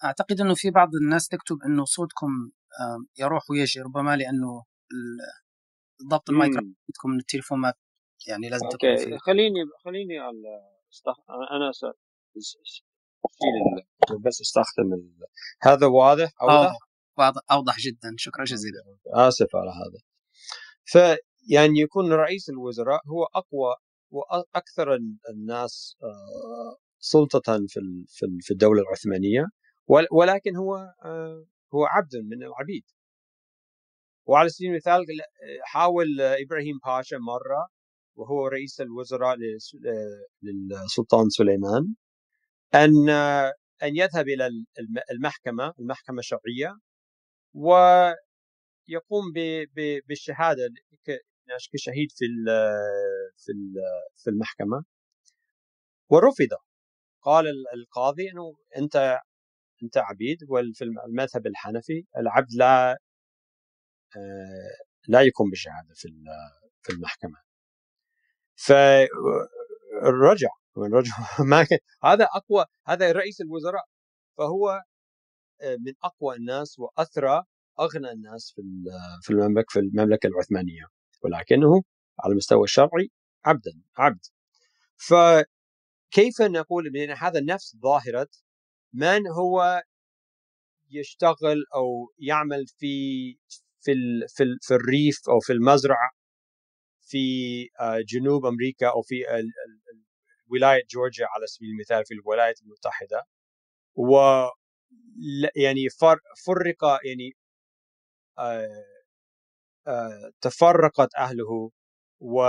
أعتقد إنه في بعض الناس تكتب إنه صوتكم يروح ويجي ربما لأنه ضبط المايك عندكم من التليفون ما يعني لازم أوكي تكون خليني خليني استخ... أنا س... بس أستخدم ال... هذا واضح أوضح؟ واضح أوضح جدا. شكرا جزيلا. آسف على هذا. فيعني يكون رئيس الوزراء هو أقوى وأكثر الناس آه، سلطة في في الدولة العثمانية ولكن هو آه، هو عبد من العبيد. وعلى سبيل المثال حاول إبراهيم باشا مرة وهو رئيس الوزراء للسلطان سليمان أن أن يذهب إلى المحكمة المحكمة الشرعية ويقوم بالشهادة كشهيد في في في المحكمة. ورفض. قال القاضي إنه أنت أنت عبيد وفي المذهب الحنفي العبد لا آه، لا يكون بشهادة في في المحكمة. فرجع رجع ما هذا أقوى هذا رئيس الوزراء. فهو آه، من أقوى الناس وأثرى أغنى الناس في في المملكه في المملكة العثمانية. ولكنه على المستوى الشرعي عبدا عبد. فكيف نقول بان هذا نفس ظاهرة؟ من هو يشتغل أو يعمل في في في, في الريف أو في المزرعة في آه، جنوب أمريكا أو في ولاية جورجيا على سبيل المثال في الولايات المتحدة. و يعني فرق يعني آه، آه، تفرقت أهله و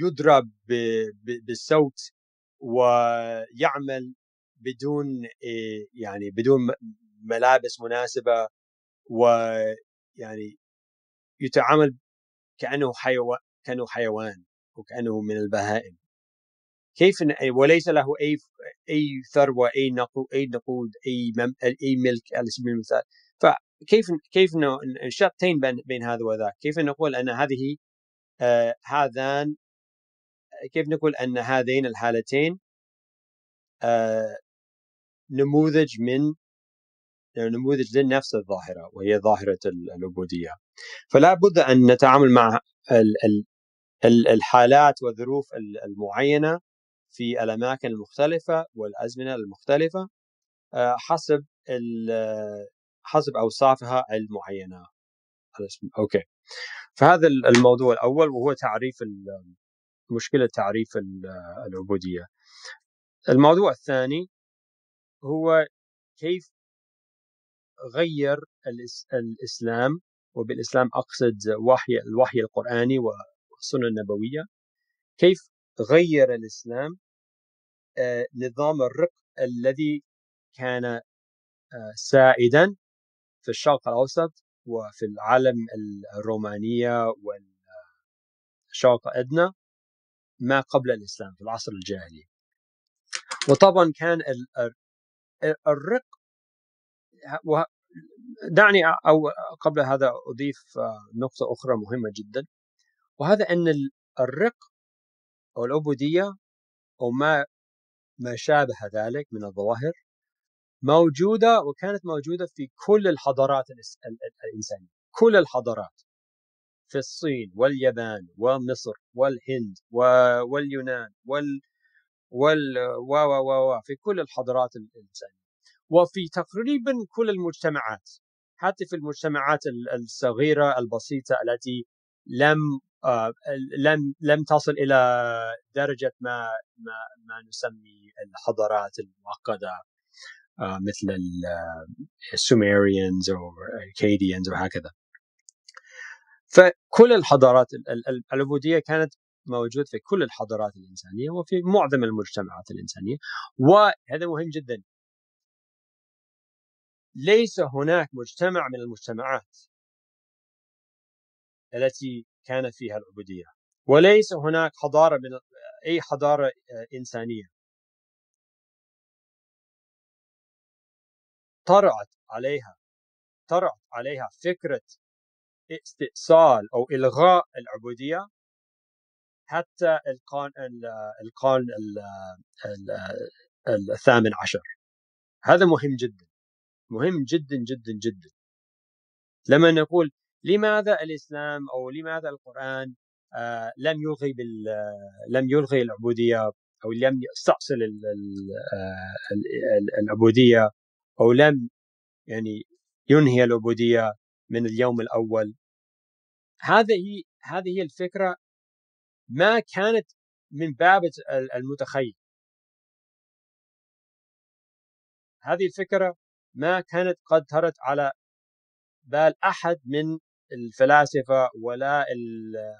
يضرب بالصوت ويعمل بدون يعني بدون ملابس مناسبة ويعني يتعامل كأنه حيوان كأنه حيوان وكأنه من البهائم. كيف وليس له أي أي ثروة أي نقود أي نقود أي مم أي ملك على سبيل المثال. فكيف كيف نشتين بين بين هذا وذاك؟ كيف نقول أن هذه آه هذان كيف نقول أن هذين الحالتين آه نموذج من نموذج لنفس الظاهرة وهي ظاهرة العبوديه فلا بد أن نتعامل مع الحالات والظروف المعينة في الأماكن المختلفة والأزمنة المختلفة آه، حسب حسب أوصافها المعينة. أوكي. فهذا الموضوع الأول وهو تعريف مشكلة تعريف العبودية. الموضوع الثاني هو كيف غير الإسلام وبالإسلام أقصد وحي الوحي القرآني والسنة النبوية كيف غير الإسلام آه، نظام الرق الذي كان آه، سائدا في الشرق الأوسط وفي العالم الرومانية والشرق الادنى ما قبل الإسلام في العصر الجاهلي. وطبعا كان الرق دعني أو قبل هذا أضيف نقطة أخرى مهمة جدا. وهذا أن الرق أو العبودية أو ما ما شابه ذلك من الظواهر موجودة وكانت موجودة في كل الحضارات الإنسانية. كل الحضارات. في الصين واليابان ومصر والهند واليونان وال وال و و و في كل الحضارات الإنسانية. وفي تقريبا كل المجتمعات حتى في المجتمعات الصغيرة البسيطة التي لم آه لم لم تصل إلى درجة ما ما, ما نسمي الحضارات المعقده آه مثل ال Sumerians أو ال Akkadians وهكذا فكل الحضارات العبودية كانت موجود في كل الحضارات الإنسانية وفي معظم المجتمعات الإنسانية وهذا مهم جدا. ليس هناك مجتمع من المجتمعات التي كانت فيها العبودية وليس هناك حضارة من أي حضارة إنسانية. طرأت عليها طرأت عليها فكرة استئصال أو إلغاء العبودية حتى القرن القرن الثامن عشر. هذا مهم جدا مهم جدا جدا جدا. لما نقول لماذا الإسلام أو لماذا القرآن آه لم يلغي لم يلغي العبودية أو لم يستأصل آه، العبودية أو لم يعني ينهي العبودية من اليوم الأول. هذه هذه هي الفكرة ما كانت من باب المتخيل. هذه الفكرة ما كانت قد ترت على بال أحد من الفلاسفة ولا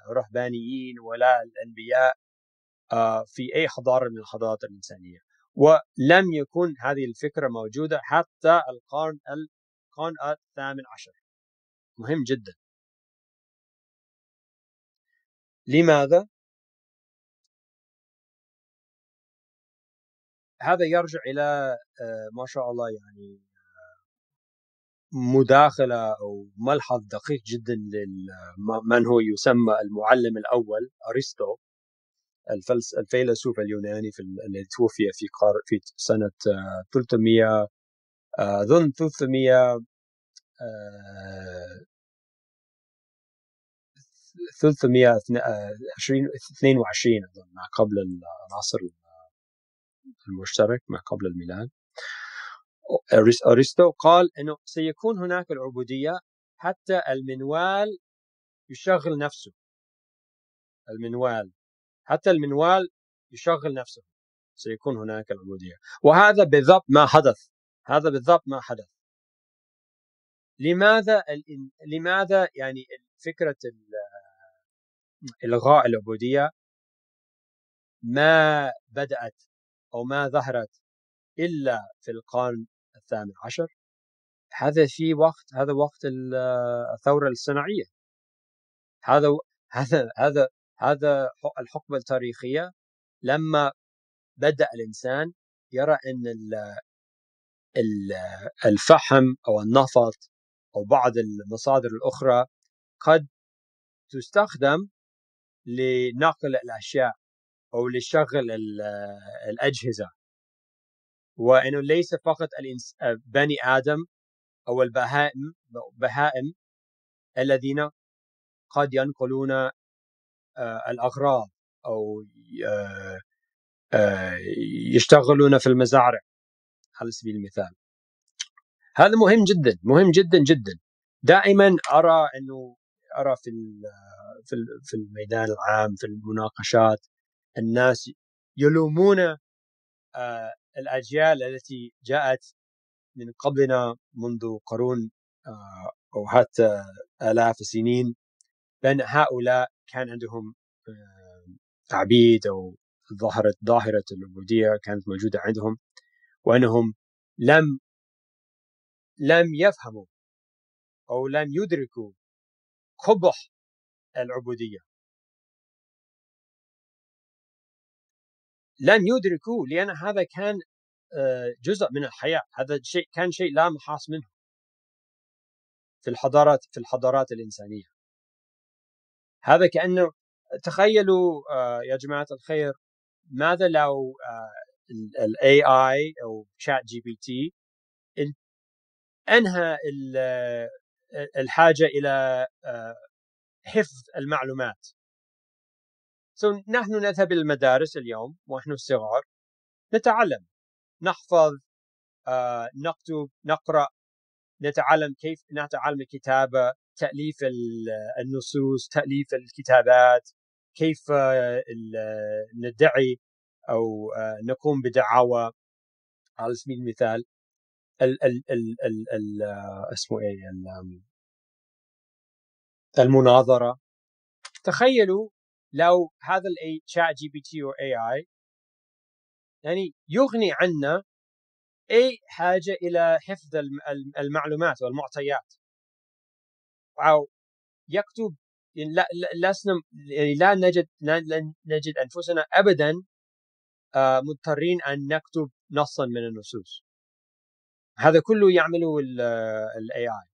الرهبانيين ولا الأنبياء آه، في أي حضارة من الحضارات الإنسانية. ولم يكن هذه الفكرة موجودة حتى القرن القرن الثامن عشر. مهم جدا لماذا؟ هذا يرجع إلى آه، ما شاء الله يعني مداخلة أو ملحظ دقيق جدا لمن هو يسمى المعلم الأول أرسطو الفيلسوف اليوناني في الذي توفي في في سنة 300 أظن 300 322 أظن ما قبل العصر المشترك ما قبل الميلاد. أرسطو قال إنه سيكون هناك العبودية حتى المنوال يشغل نفسه. المنوال حتى المنوال يشغل نفسه. سيكون هناك العبودية. وهذا بالضبط ما حدث. هذا بالضبط ما حدث. لماذا لماذا يعني فكرة إلغاء العبودية ما بدأت أو ما ظهرت إلا في القرن الثامن عشر. هذا في وقت هذا وقت الثورة الصناعية. هذا هذا هذا هذا الحقبة التاريخية لما بدأ الإنسان يرى أن الفحم أو النفط أو بعض المصادر الأخرى قد تستخدم لنقل الأشياء أو لشغل الأجهزة. وإنه ليس فقط آه، بني آدم أو البهائم بهائم الذين قد ينقلون آه، الأغراض أو آه، يشتغلون في المزارع. على سبيل المثال. هذا مهم جدا مهم جدا جدا. دائما أرى إنه أرى في في الميدان العام في المناقشات الناس يلومون الأجيال التي جاءت من قبلنا منذ قرون آه، أو حتى آلاف السنين. بأن هؤلاء كان عندهم آه، عبيد أو ظهرت ظاهرة العبودية كانت موجودة عندهم وأنهم لم لم يفهموا أو لم يدركوا قبح العبودية. لم يدركوا لأن هذا كان آه، جزء من الحياة. هذا شيء كان شيء لا محاس منه. في الحضارات في الحضارات الإنسانية. هذا كأنه تخيلوا آه، يا جماعة الخير ماذا لو ال AI أو ChatGPT أنهى الحاجة إلى آه، حفظ المعلومات. So, نحن نذهب إلى المدارس اليوم ونحن صغار نتعلم. نحفظ آه، نكتب نقرأ نتعلم كيف نتعلم الكتابة تأليف النصوص تأليف الكتابات كيف آه، ندعي أو آه، نقوم بدعاوى. على سبيل المثال ال ال ال ال ال اسمه إيه المناظرة. تخيلوا لو هذا ال AI ChatGPT AI يعني يغني عنا اي حاجة إلى حفظ المعلومات والمعطيات. أو يكتب يعني لا لسنا يعني لا نجد لا نجد أنفسنا ابدا آه، مضطرين أن نكتب نصا من النصوص. هذا كله يعمله ال AI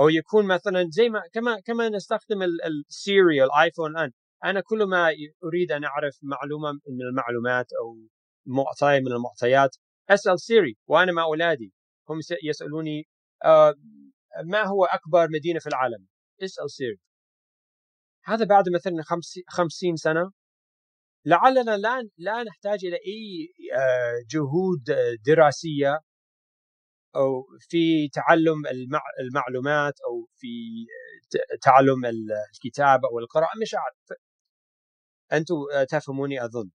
أو يكون مثلا زي ما كما كما نستخدم ال Siri ال iPhone الآن. أنا كل ما أريد أن أعرف معلومة من المعلومات أو معطيات من المعطيات أسأل Siri وأنا مع أولادي. هم يسألوني آه ما هو أكبر مدينة في العالم؟ أسأل Siri هذا بعد مثلا 50 سنة. لعلنا لا لا نحتاج إلى أي آه، جهود دراسية أو في تعلم المعلومات أو في تعلم الكتابه أو القراءة مش عارف. أنتم تفهموني أظن.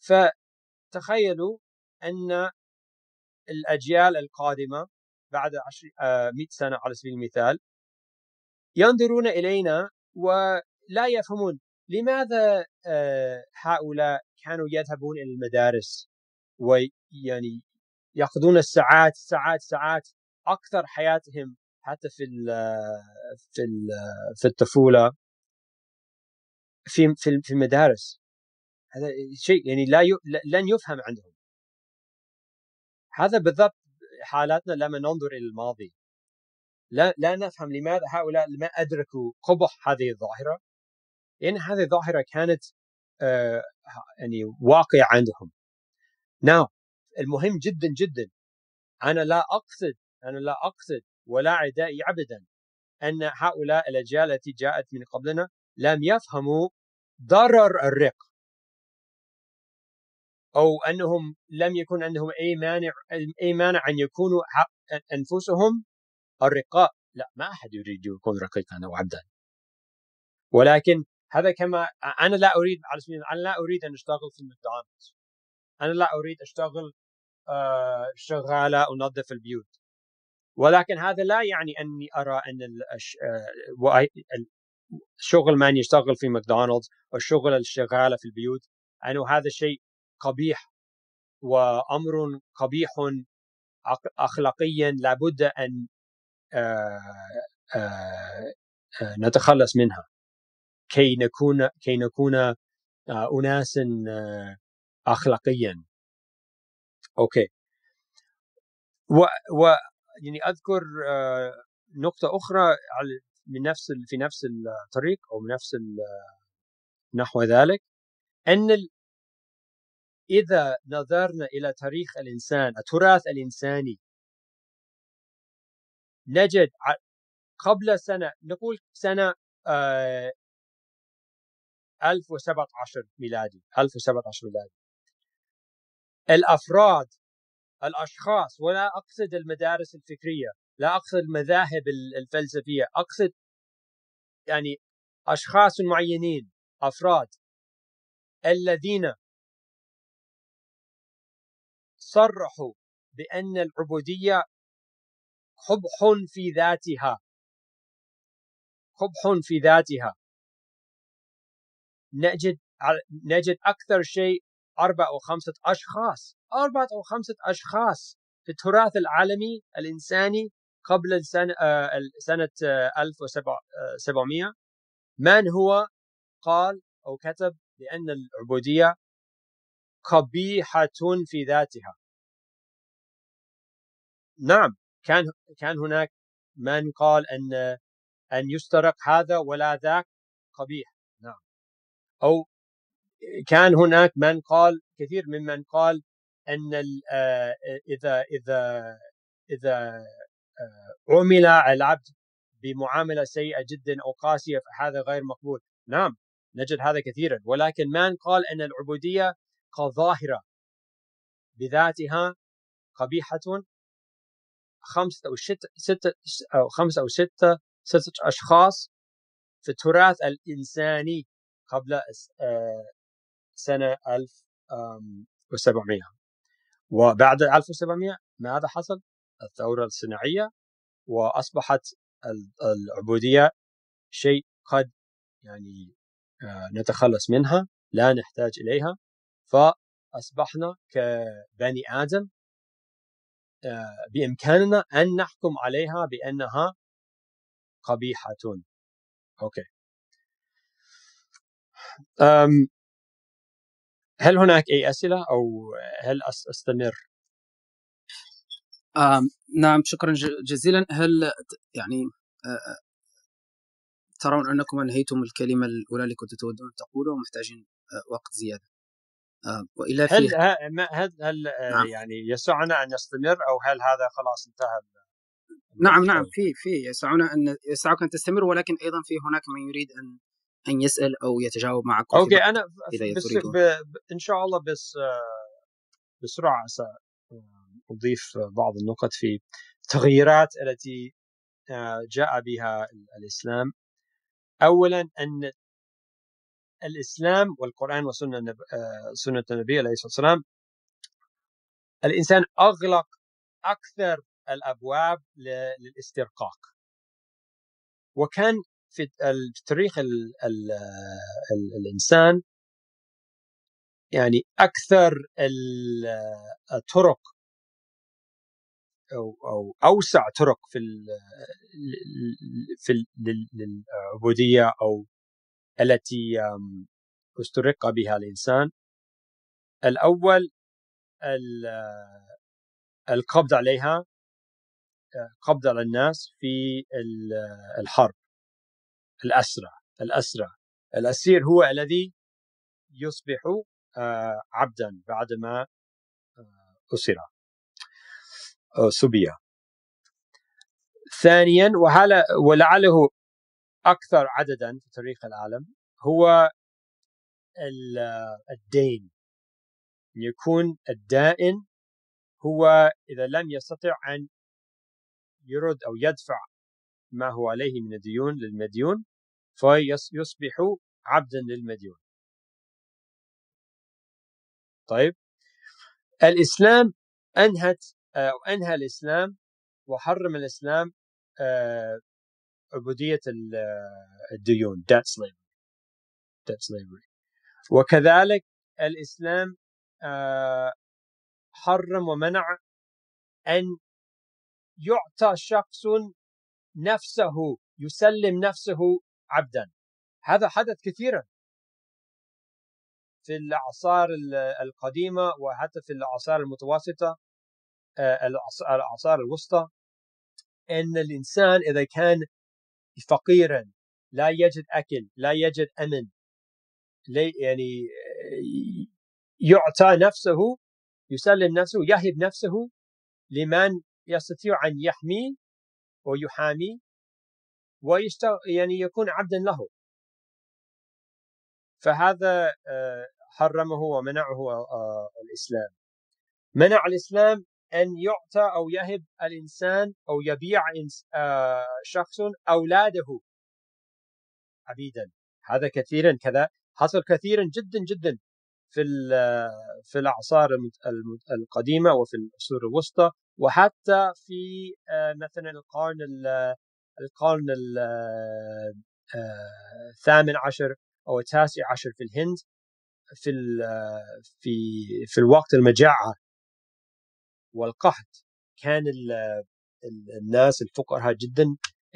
فتخيلوا أن الأجيال القادمة بعد 100 آه، سنة على سبيل المثال ينظرون إلينا ولا يفهمون. لماذا آه، هؤلاء كانوا يذهبون إلى المدارس؟ ويعني ياخذون الساعات ساعات ساعات أكثر حياتهم حتى في ال في ال في الطفولة في في في المدارس. هذا شيء يعني لا ي... لن يفهم عندهم. هذا بالضبط حالاتنا لما ننظر إلى الماضي. لا لا نفهم لماذا هؤلاء ما أدركوا قبح هذه الظاهرة. لأن هذه الظاهرة كانت آه يعني واقعة عندهم. ناو المهم جدا جدا. أنا لا أقصد أنا لا أقصد ولا عدائي ابدا أن هؤلاء الأجيال التي جاءت من قبلنا لم يفهموا ضرر الرق أو أنهم لم يكن عندهم أي مانع أي مانع أن يكونوا أنفسهم الرقاء. لا ما أحد يريد يكون رقيقا أو عبدا. ولكن هذا كما أنا لا أريد على سبيل أنا لا أريد أن أشتغل في ماكدونالدز أنا لا أريد أشتغل شغالة انظف البيوت. ولكن هذا لا يعني أني أرى أن آه، الشغل من يشتغل في ماكدونالدز والشغل الشغالة في البيوت أنه هذا شيء قبيح وأمر قبيح اخلاقيا لابد أن آه، نتخلص منها. كي نكون كي نكون اناسا اخلاقيا. Okay. و, و يعني أذكر آه، نقطة أخرى من نفس في نفس الطريق أو من نفس نحو ذلك أن إذا نظرنا إلى تاريخ الإنسان التراث الإنساني نجد قبل سنة نقول سنة 1017 آه، ميلادي 1017 ميلادي. الأفراد الأشخاص ولا أقصد المدارس الفكرية لا أقصد المذاهب الفلسفية أقصد يعني أشخاص معينين أفراد الذين صرحوا بأن العبودية قبح في ذاتها. قبح في ذاتها. نجد نجد أكثر شيء أربع أو خمسة أشخاص أربعة أو خمسة أشخاص في التراث العالمي الإنساني قبل آه، سنة 1700 آه، من هو؟ قال أو كتب بأن العبودية قبيحة في ذاتها. نعم كان كان هناك من قال أن أن يسترق هذا ولا ذاك قبيح. نعم. أو كان هناك من قال كثير ممن قال أن آه، إذا إذا إذا آه، عمل العبد بمعاملة سيئة جدا أو قاسية فهذا غير مقبول. نعم نجد هذا كثيرا. ولكن من قال أن العبودية كظاهرة بذاتها قبيحة خمسة أو ستة ستة أو خمسة أو ستة ستة أشخاص في التراث الإنساني قبل سنة 1700 وبعد 1700 ماذا حصل؟ الثورة الصناعية وأصبحت العبودية شيء قد يعني آه، نتخلص منها لا نحتاج إليها. فأصبحنا كبني آدم آه، بإمكاننا أن نحكم عليها بأنها قبيحة. أوكي. هل هناك أي أسئلة أو هل أستمر؟ آه نعم شكرا جزيلا هل يعني آه ترون أنكم أنهيتم الكلمة الأولى اللي كنتم تودون تقولوا ومحتاجين آه وقت زيادة آه والا في هل هل, هل آه، نعم. يعني يسعنا أن نستمر أو هل هذا خلاص انتهى نعم نعم في في يسعنا أن يسعك أن تستمر ولكن أيضا في هناك من يريد أن أن يسأل أو يتجاوب معك أوكي أنا إذا بس ب... إن شاء الله بس بسرعة ساضيف بعض النقط في التغييرات التي آه، جاء بها الإسلام. اولا أن الإسلام والقرآن وسنه النب... آه، سنة النبي عليه الصلاة والسلام الإنسان أغلق أكثر الأبواب للاسترقاق. وكان في تاريخ ال ال ال الإنسان يعني أكثر الطرق أو أو أوسع طرق في ال في ال للعبودية أو التي استرق بها الإنسان. الأول القبض عليها قبض على الناس في الحرب. الأسرى الأسرى. الأسير هو الذي يصبح آه، عبدا بعدما آه، أسر سبي. ثانيا ولعله أكثر عددا في تاريخ العالم هو الدين. يكون الدائن هو إذا لم يستطع أن يرد أو يدفع ما هو عليه من الديون للمديون فيصبح عبدا للمديون. طيب. الإسلام أنهت أو أنهى الإسلام وحرم الإسلام آه، عبودية الديون debt slavery. debt slavery. وكذلك الإسلام آه، حرم ومنع أن يعطى شخص نفسه يسلم نفسه عبدا. هذا حدث كثيرا في الأعصار القديمة وحتى في الأعصار المتوسطة آه، الأعصار الوسطى أن الإنسان إذا كان فقيرا لا يجد أكل لا يجد أمن يعني آه، يعطى نفسه يسلم نفسه يهب نفسه لمن يستطيع أن يحميه ويحامي ويشتغل يعني يكون عبدا له. فهذا آه، حرمه ومنعه آه، الإسلام. منع الإسلام أن يعطى أو يهب الإنسان أو يبيع آه، شخص أولاده. عبيدا. هذا كثيرا كذا حصل كثيرا جدا جدا. في في الأعصار القديمة وفي العصور الوسطى وحتى في مثلا القرن القرن الثامن عشر أو التاسع عشر في الهند في في في الوقت المجاعة والقحط كان الناس الفقراء جدا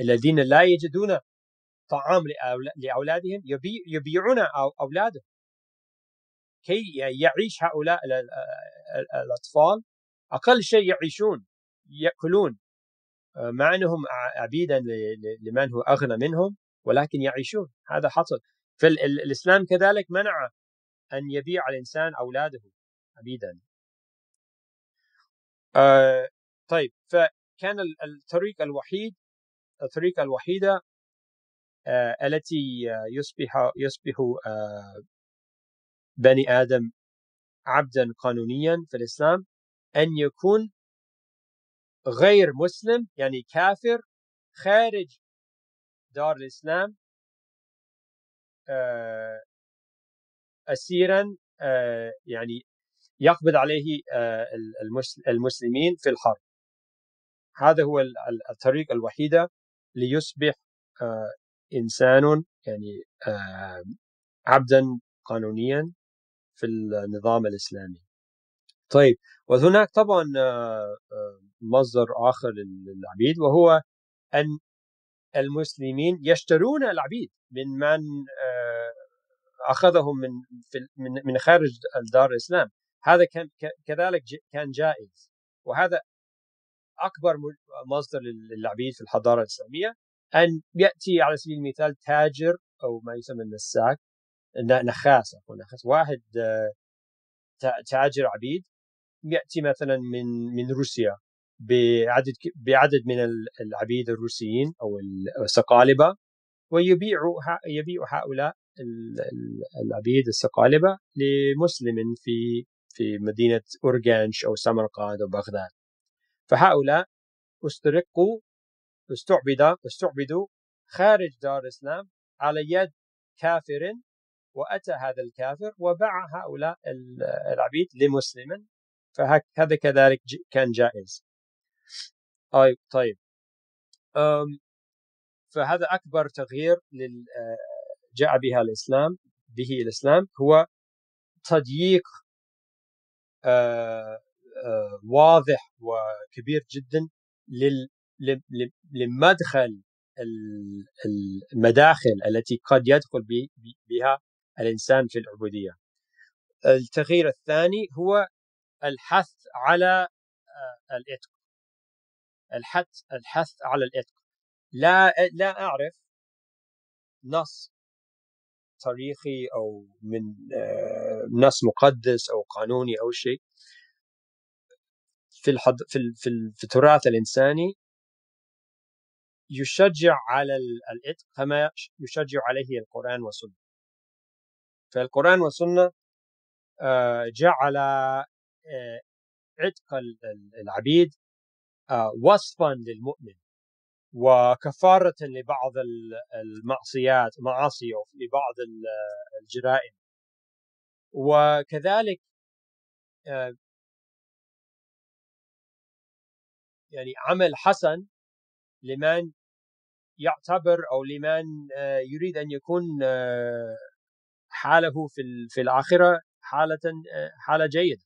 الذين لا يجدون طعام لأولادهم يبيعون أولادهم. كي يعيش هؤلاء الأطفال. أقل شيء يعيشون يأكلون. مع أنهم عبيدا لمن هو أغنى منهم ولكن يعيشون. هذا حصل. فالاسلام كذلك منع أن يبيع الإنسان أولاده عبيدا آه طيب. فكان الطريق الوحيد الطريقة الوحيدة آه التي يصبح يصبح آه بني آدم عبدا قانونيا في الإسلام أن يكون غير مسلم يعني كافر خارج دار الإسلام آه اسيرا آه، يعني يقبض عليه آه، المسلمين في الحرب. هذا هو الطريق الوحيدة ليصبح إنسان يعني عبدا قانونيا. في النظام الإسلامي. طيب وهناك طبعا مصدر آخر للعبيد وهو أن المسلمين يشترون العبيد من من أخذهم من من من خارج دار الإسلام. هذا كان كذلك كان جائز. وهذا أكبر مصدر للعبيد في الحضارة الإسلامية أن يأتي على سبيل المثال تاجر أو ما يسمى النساك. نخاس نخاس واحد آه، تاجر عبيد يأتي مثلا من من روسيا بعدد بعدد من العبيد الروسيين أو السقالبه ويبيع يبيع هؤلاء العبيد السقالبة لمسلم في في مدينة أورجانش أو سمرقند أو بغداد. فهؤلاء استرقوا استعبد استعبدوا خارج دار الإسلام على يد كافر وأتى هذا الكافر وباع هؤلاء العبيد لمسلم فهذا كذلك كان جائز. طيب فهذا أكبر تغيير جاء بها الإسلام به الإسلام هو تضييق آه، آه، واضح وكبير جدا للمدخل المداخل التي قد يدخل بها الإنسان في العبودية. التغيير الثاني هو الحث على آه، الإتق الحث الحث على الإتق لا لا أعرف نص تاريخي أو من آه، نص مقدس أو قانوني أو شيء. في الحض... في في, في التراث الإنساني يشجع على الإتق كما يشجع عليه القرآن والسنة. فالقرآن والسنة آه، جعل آه، عتق العبيد آه، وصفا للمؤمن وكفارة لبعض المعصيات معاصي أو لبعض الجرائم. وكذلك يعني عمل حسن لمن يعتبر أو لمن يريد أن يكون حاله في في الآخرة حالة حالة جيدة.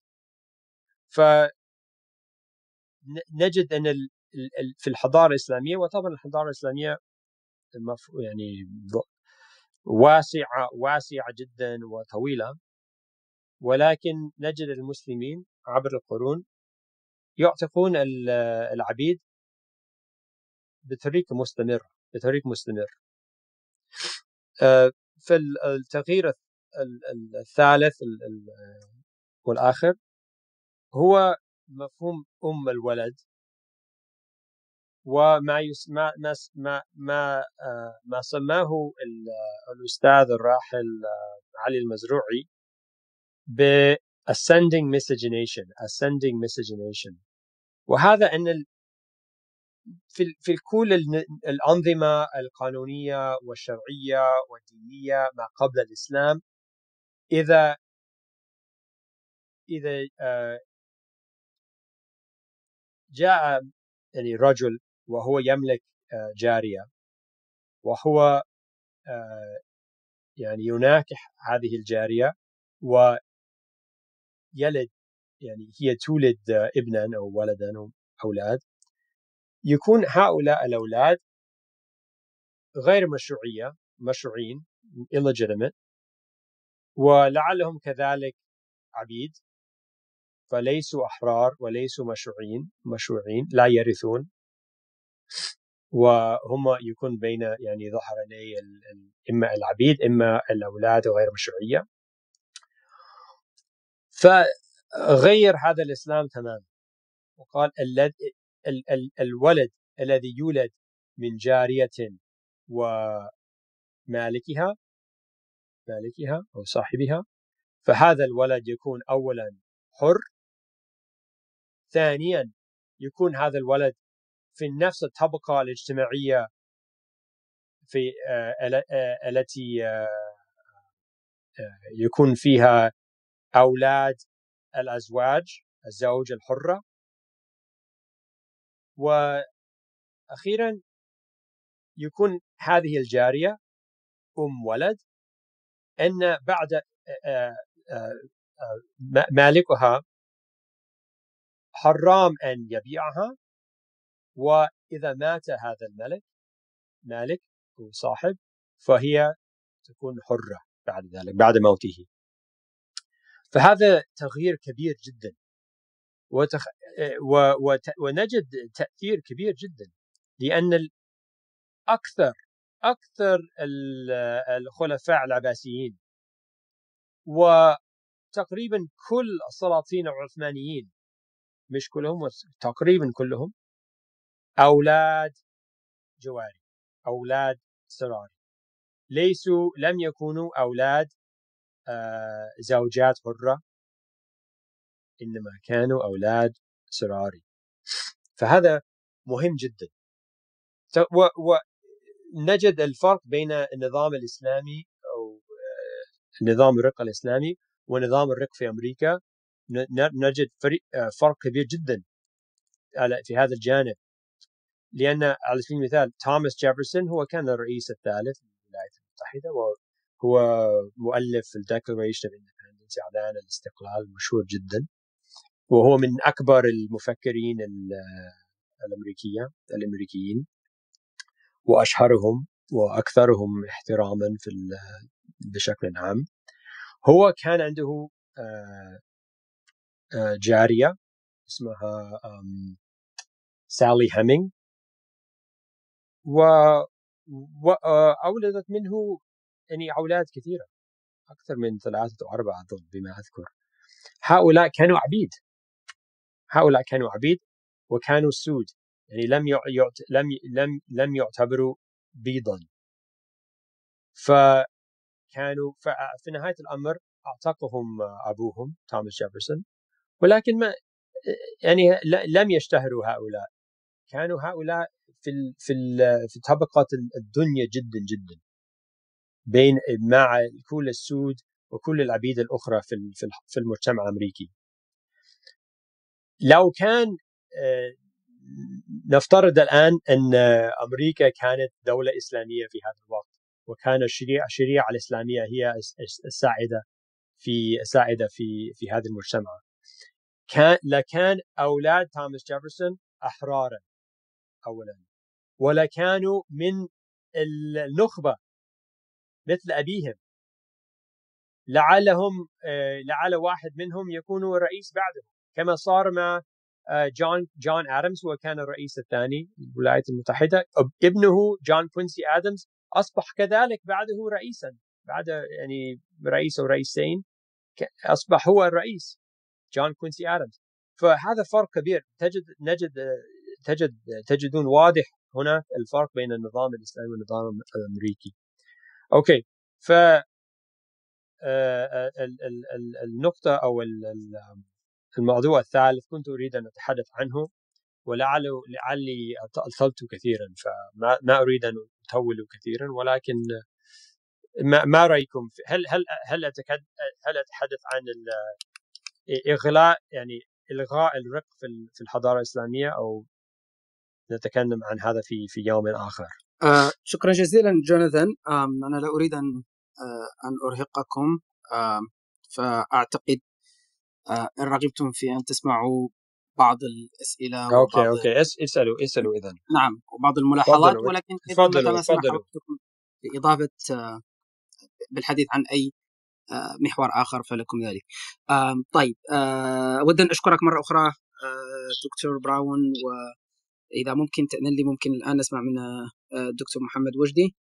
ف نجد أن في الحضارة الإسلامية وطبعا الحضارة الإسلامية يعني واسعة واسعة جدا وطويلة ولكن نجد المسلمين عبر القرون يعتقون العبيد بطريقة مستمرة بطريق مستمر آه، في التغيير الثالث والآخر هو مفهوم أم الولد. وما يسمى ما ما ما, آه، ما سماه الأستاذ الراحل آه، علي المزروعي ب ascending miscegenation ascending miscegenation. وهذا أن في في كل الأنظمة القانونية والشرعية والدينية ما قبل الإسلام إذا إذا آه، جاء يعني رجل وهو يملك آه، جارية وهو آه، يعني يناكح هذه الجارية ويلد يعني هي تولد ابنا أو ولدا أو أولاد يكون هؤلاء الأولاد غير مشروعية مشروعين illegitimate ولعلهم كذلك عبيد فليسوا أحرار وليسوا مشروعين مشروعين لا يرثون وهم يكون بين يعني ظهراني إما العبيد إما الأولاد غير مشروعية. فغير هذا الإسلام تماما. وقال ال ال الولد الذي يولد من جارية ومالكها مالكها أو صاحبها فهذا الولد يكون أولا حر ثانيا يكون هذا الولد في نفس الطبقة الاجتماعية في آه، آه، التي آه، يكون فيها أولاد الأزواج الزوج الحرة. وأخيرا يكون هذه الجارية أم ولد أن بعد مالكها حرام أن يبيعها وإذا مات هذا الملك مالك أو صاحب فهي تكون حرة بعد ذلك بعد موته. فهذا تغيير كبير جدا. وتخ... ونجد تأثير كبير جدا لأن أكثر أكثر الخلفاء العباسيين وتقريبا كل السلاطين العثمانيين مش كلهم تقريبا كلهم أولاد جواري أولاد سراري ليسوا لم يكونوا أولاد آه، زوجات حرة. إنما كانوا أولاد سراري فهذا مهم جدا. ونجد الفرق بين النظام الإسلامي أو آه، نظام الرق الإسلامي ونظام الرق في أمريكا. نجد آه، فرق كبير جدا في هذا الجانب. لأن على سبيل المثال توماس جيفرسون هو كان الرئيس الثالث للولايات المتحدة وهو مؤلف ال Declaration Independence إعلان الاستقلال المشهور جدا. وهو من أكبر المفكرين الامريكيه الأمريكيين. وأشهرهم وأكثرهم احتراما في بشكل عام. هو كان عنده آه، آه، جارية اسمها سالي هيمينج و وأولدت منه يعني أولاد كثيرة أكثر من ثلاثة أو أربعة أظن بما أذكر. هؤلاء كانوا عبيد. هؤلاء كانوا عبيد وكانوا سود يعني لم يعت... لم لم لم يعتبروا بيضا. فكانوا في نهاية الأمر أعتقهم أبوهم توماس جيفرسون ولكن ما يعني لم يشتهروا هؤلاء. كانوا هؤلاء في في في طبقة الدنيا جدا جدا. بين مع كل السود وكل العبيد الأخرى في في المجتمع الأمريكي. لو كان آه، نفترض الآن أن أمريكا كانت دولة إسلامية في هذا الوقت وكان الشريعة الشريعة الإسلامية هي السائدة في السائدة في في هذا المجتمع. كان لكان أولاد توماس جيفرسون أحرارا أولا. ولا كانوا من النخبة مثل أبيهم. لعلهم آه، لعل واحد منهم يكون رئيس بعده كما صار مع آه، جون جون آدمز هو كان الرئيس الثاني للولايات المتحدة. ابنه جون كوينسي آدمز أصبح كذلك بعده رئيسا بعد يعني رئيس أو رئيسين أصبح هو الرئيس جون كوينسي آدمز. فهذا فرق كبير. تجد نجد تجد تجدون واضح هناك الفرق بين النظام الإسلامي والنظام الأمريكي. okay. ف آه، النقطة أو الموضوع الثالث كنت أريد أن أتحدث عنه ولعل لعلي أطلت كثيرا فما ما أريد أن أطول كثيرا ولكن ما, ما رأيكم هل هل هل هل أتحدث عن إغلاء يعني إلغاء الرق في الحضارة الإسلامية أو نتكلم عن هذا في في يوم آخر؟ آه شكرا جزيلا جوناثان. أنا لا أريد أن آه أن أرهقكم. آه فأعتقد آه إن رغبتم في أن تسمعوا بعض الأسئلة okay okay. اسألوا اسألوا إذا نعم وبعض الملاحظات تفضلوا. ولكن تفضلوا تفضلوا. بإضافة آه بالحديث عن أي آه، محور آخر فلكم ذلك. طيب أود أن أشكرك مرة أخرى آه، دكتور براون وإذا ممكن تأذن لي ممكن الآن نسمع من الدكتور محمد وجدي.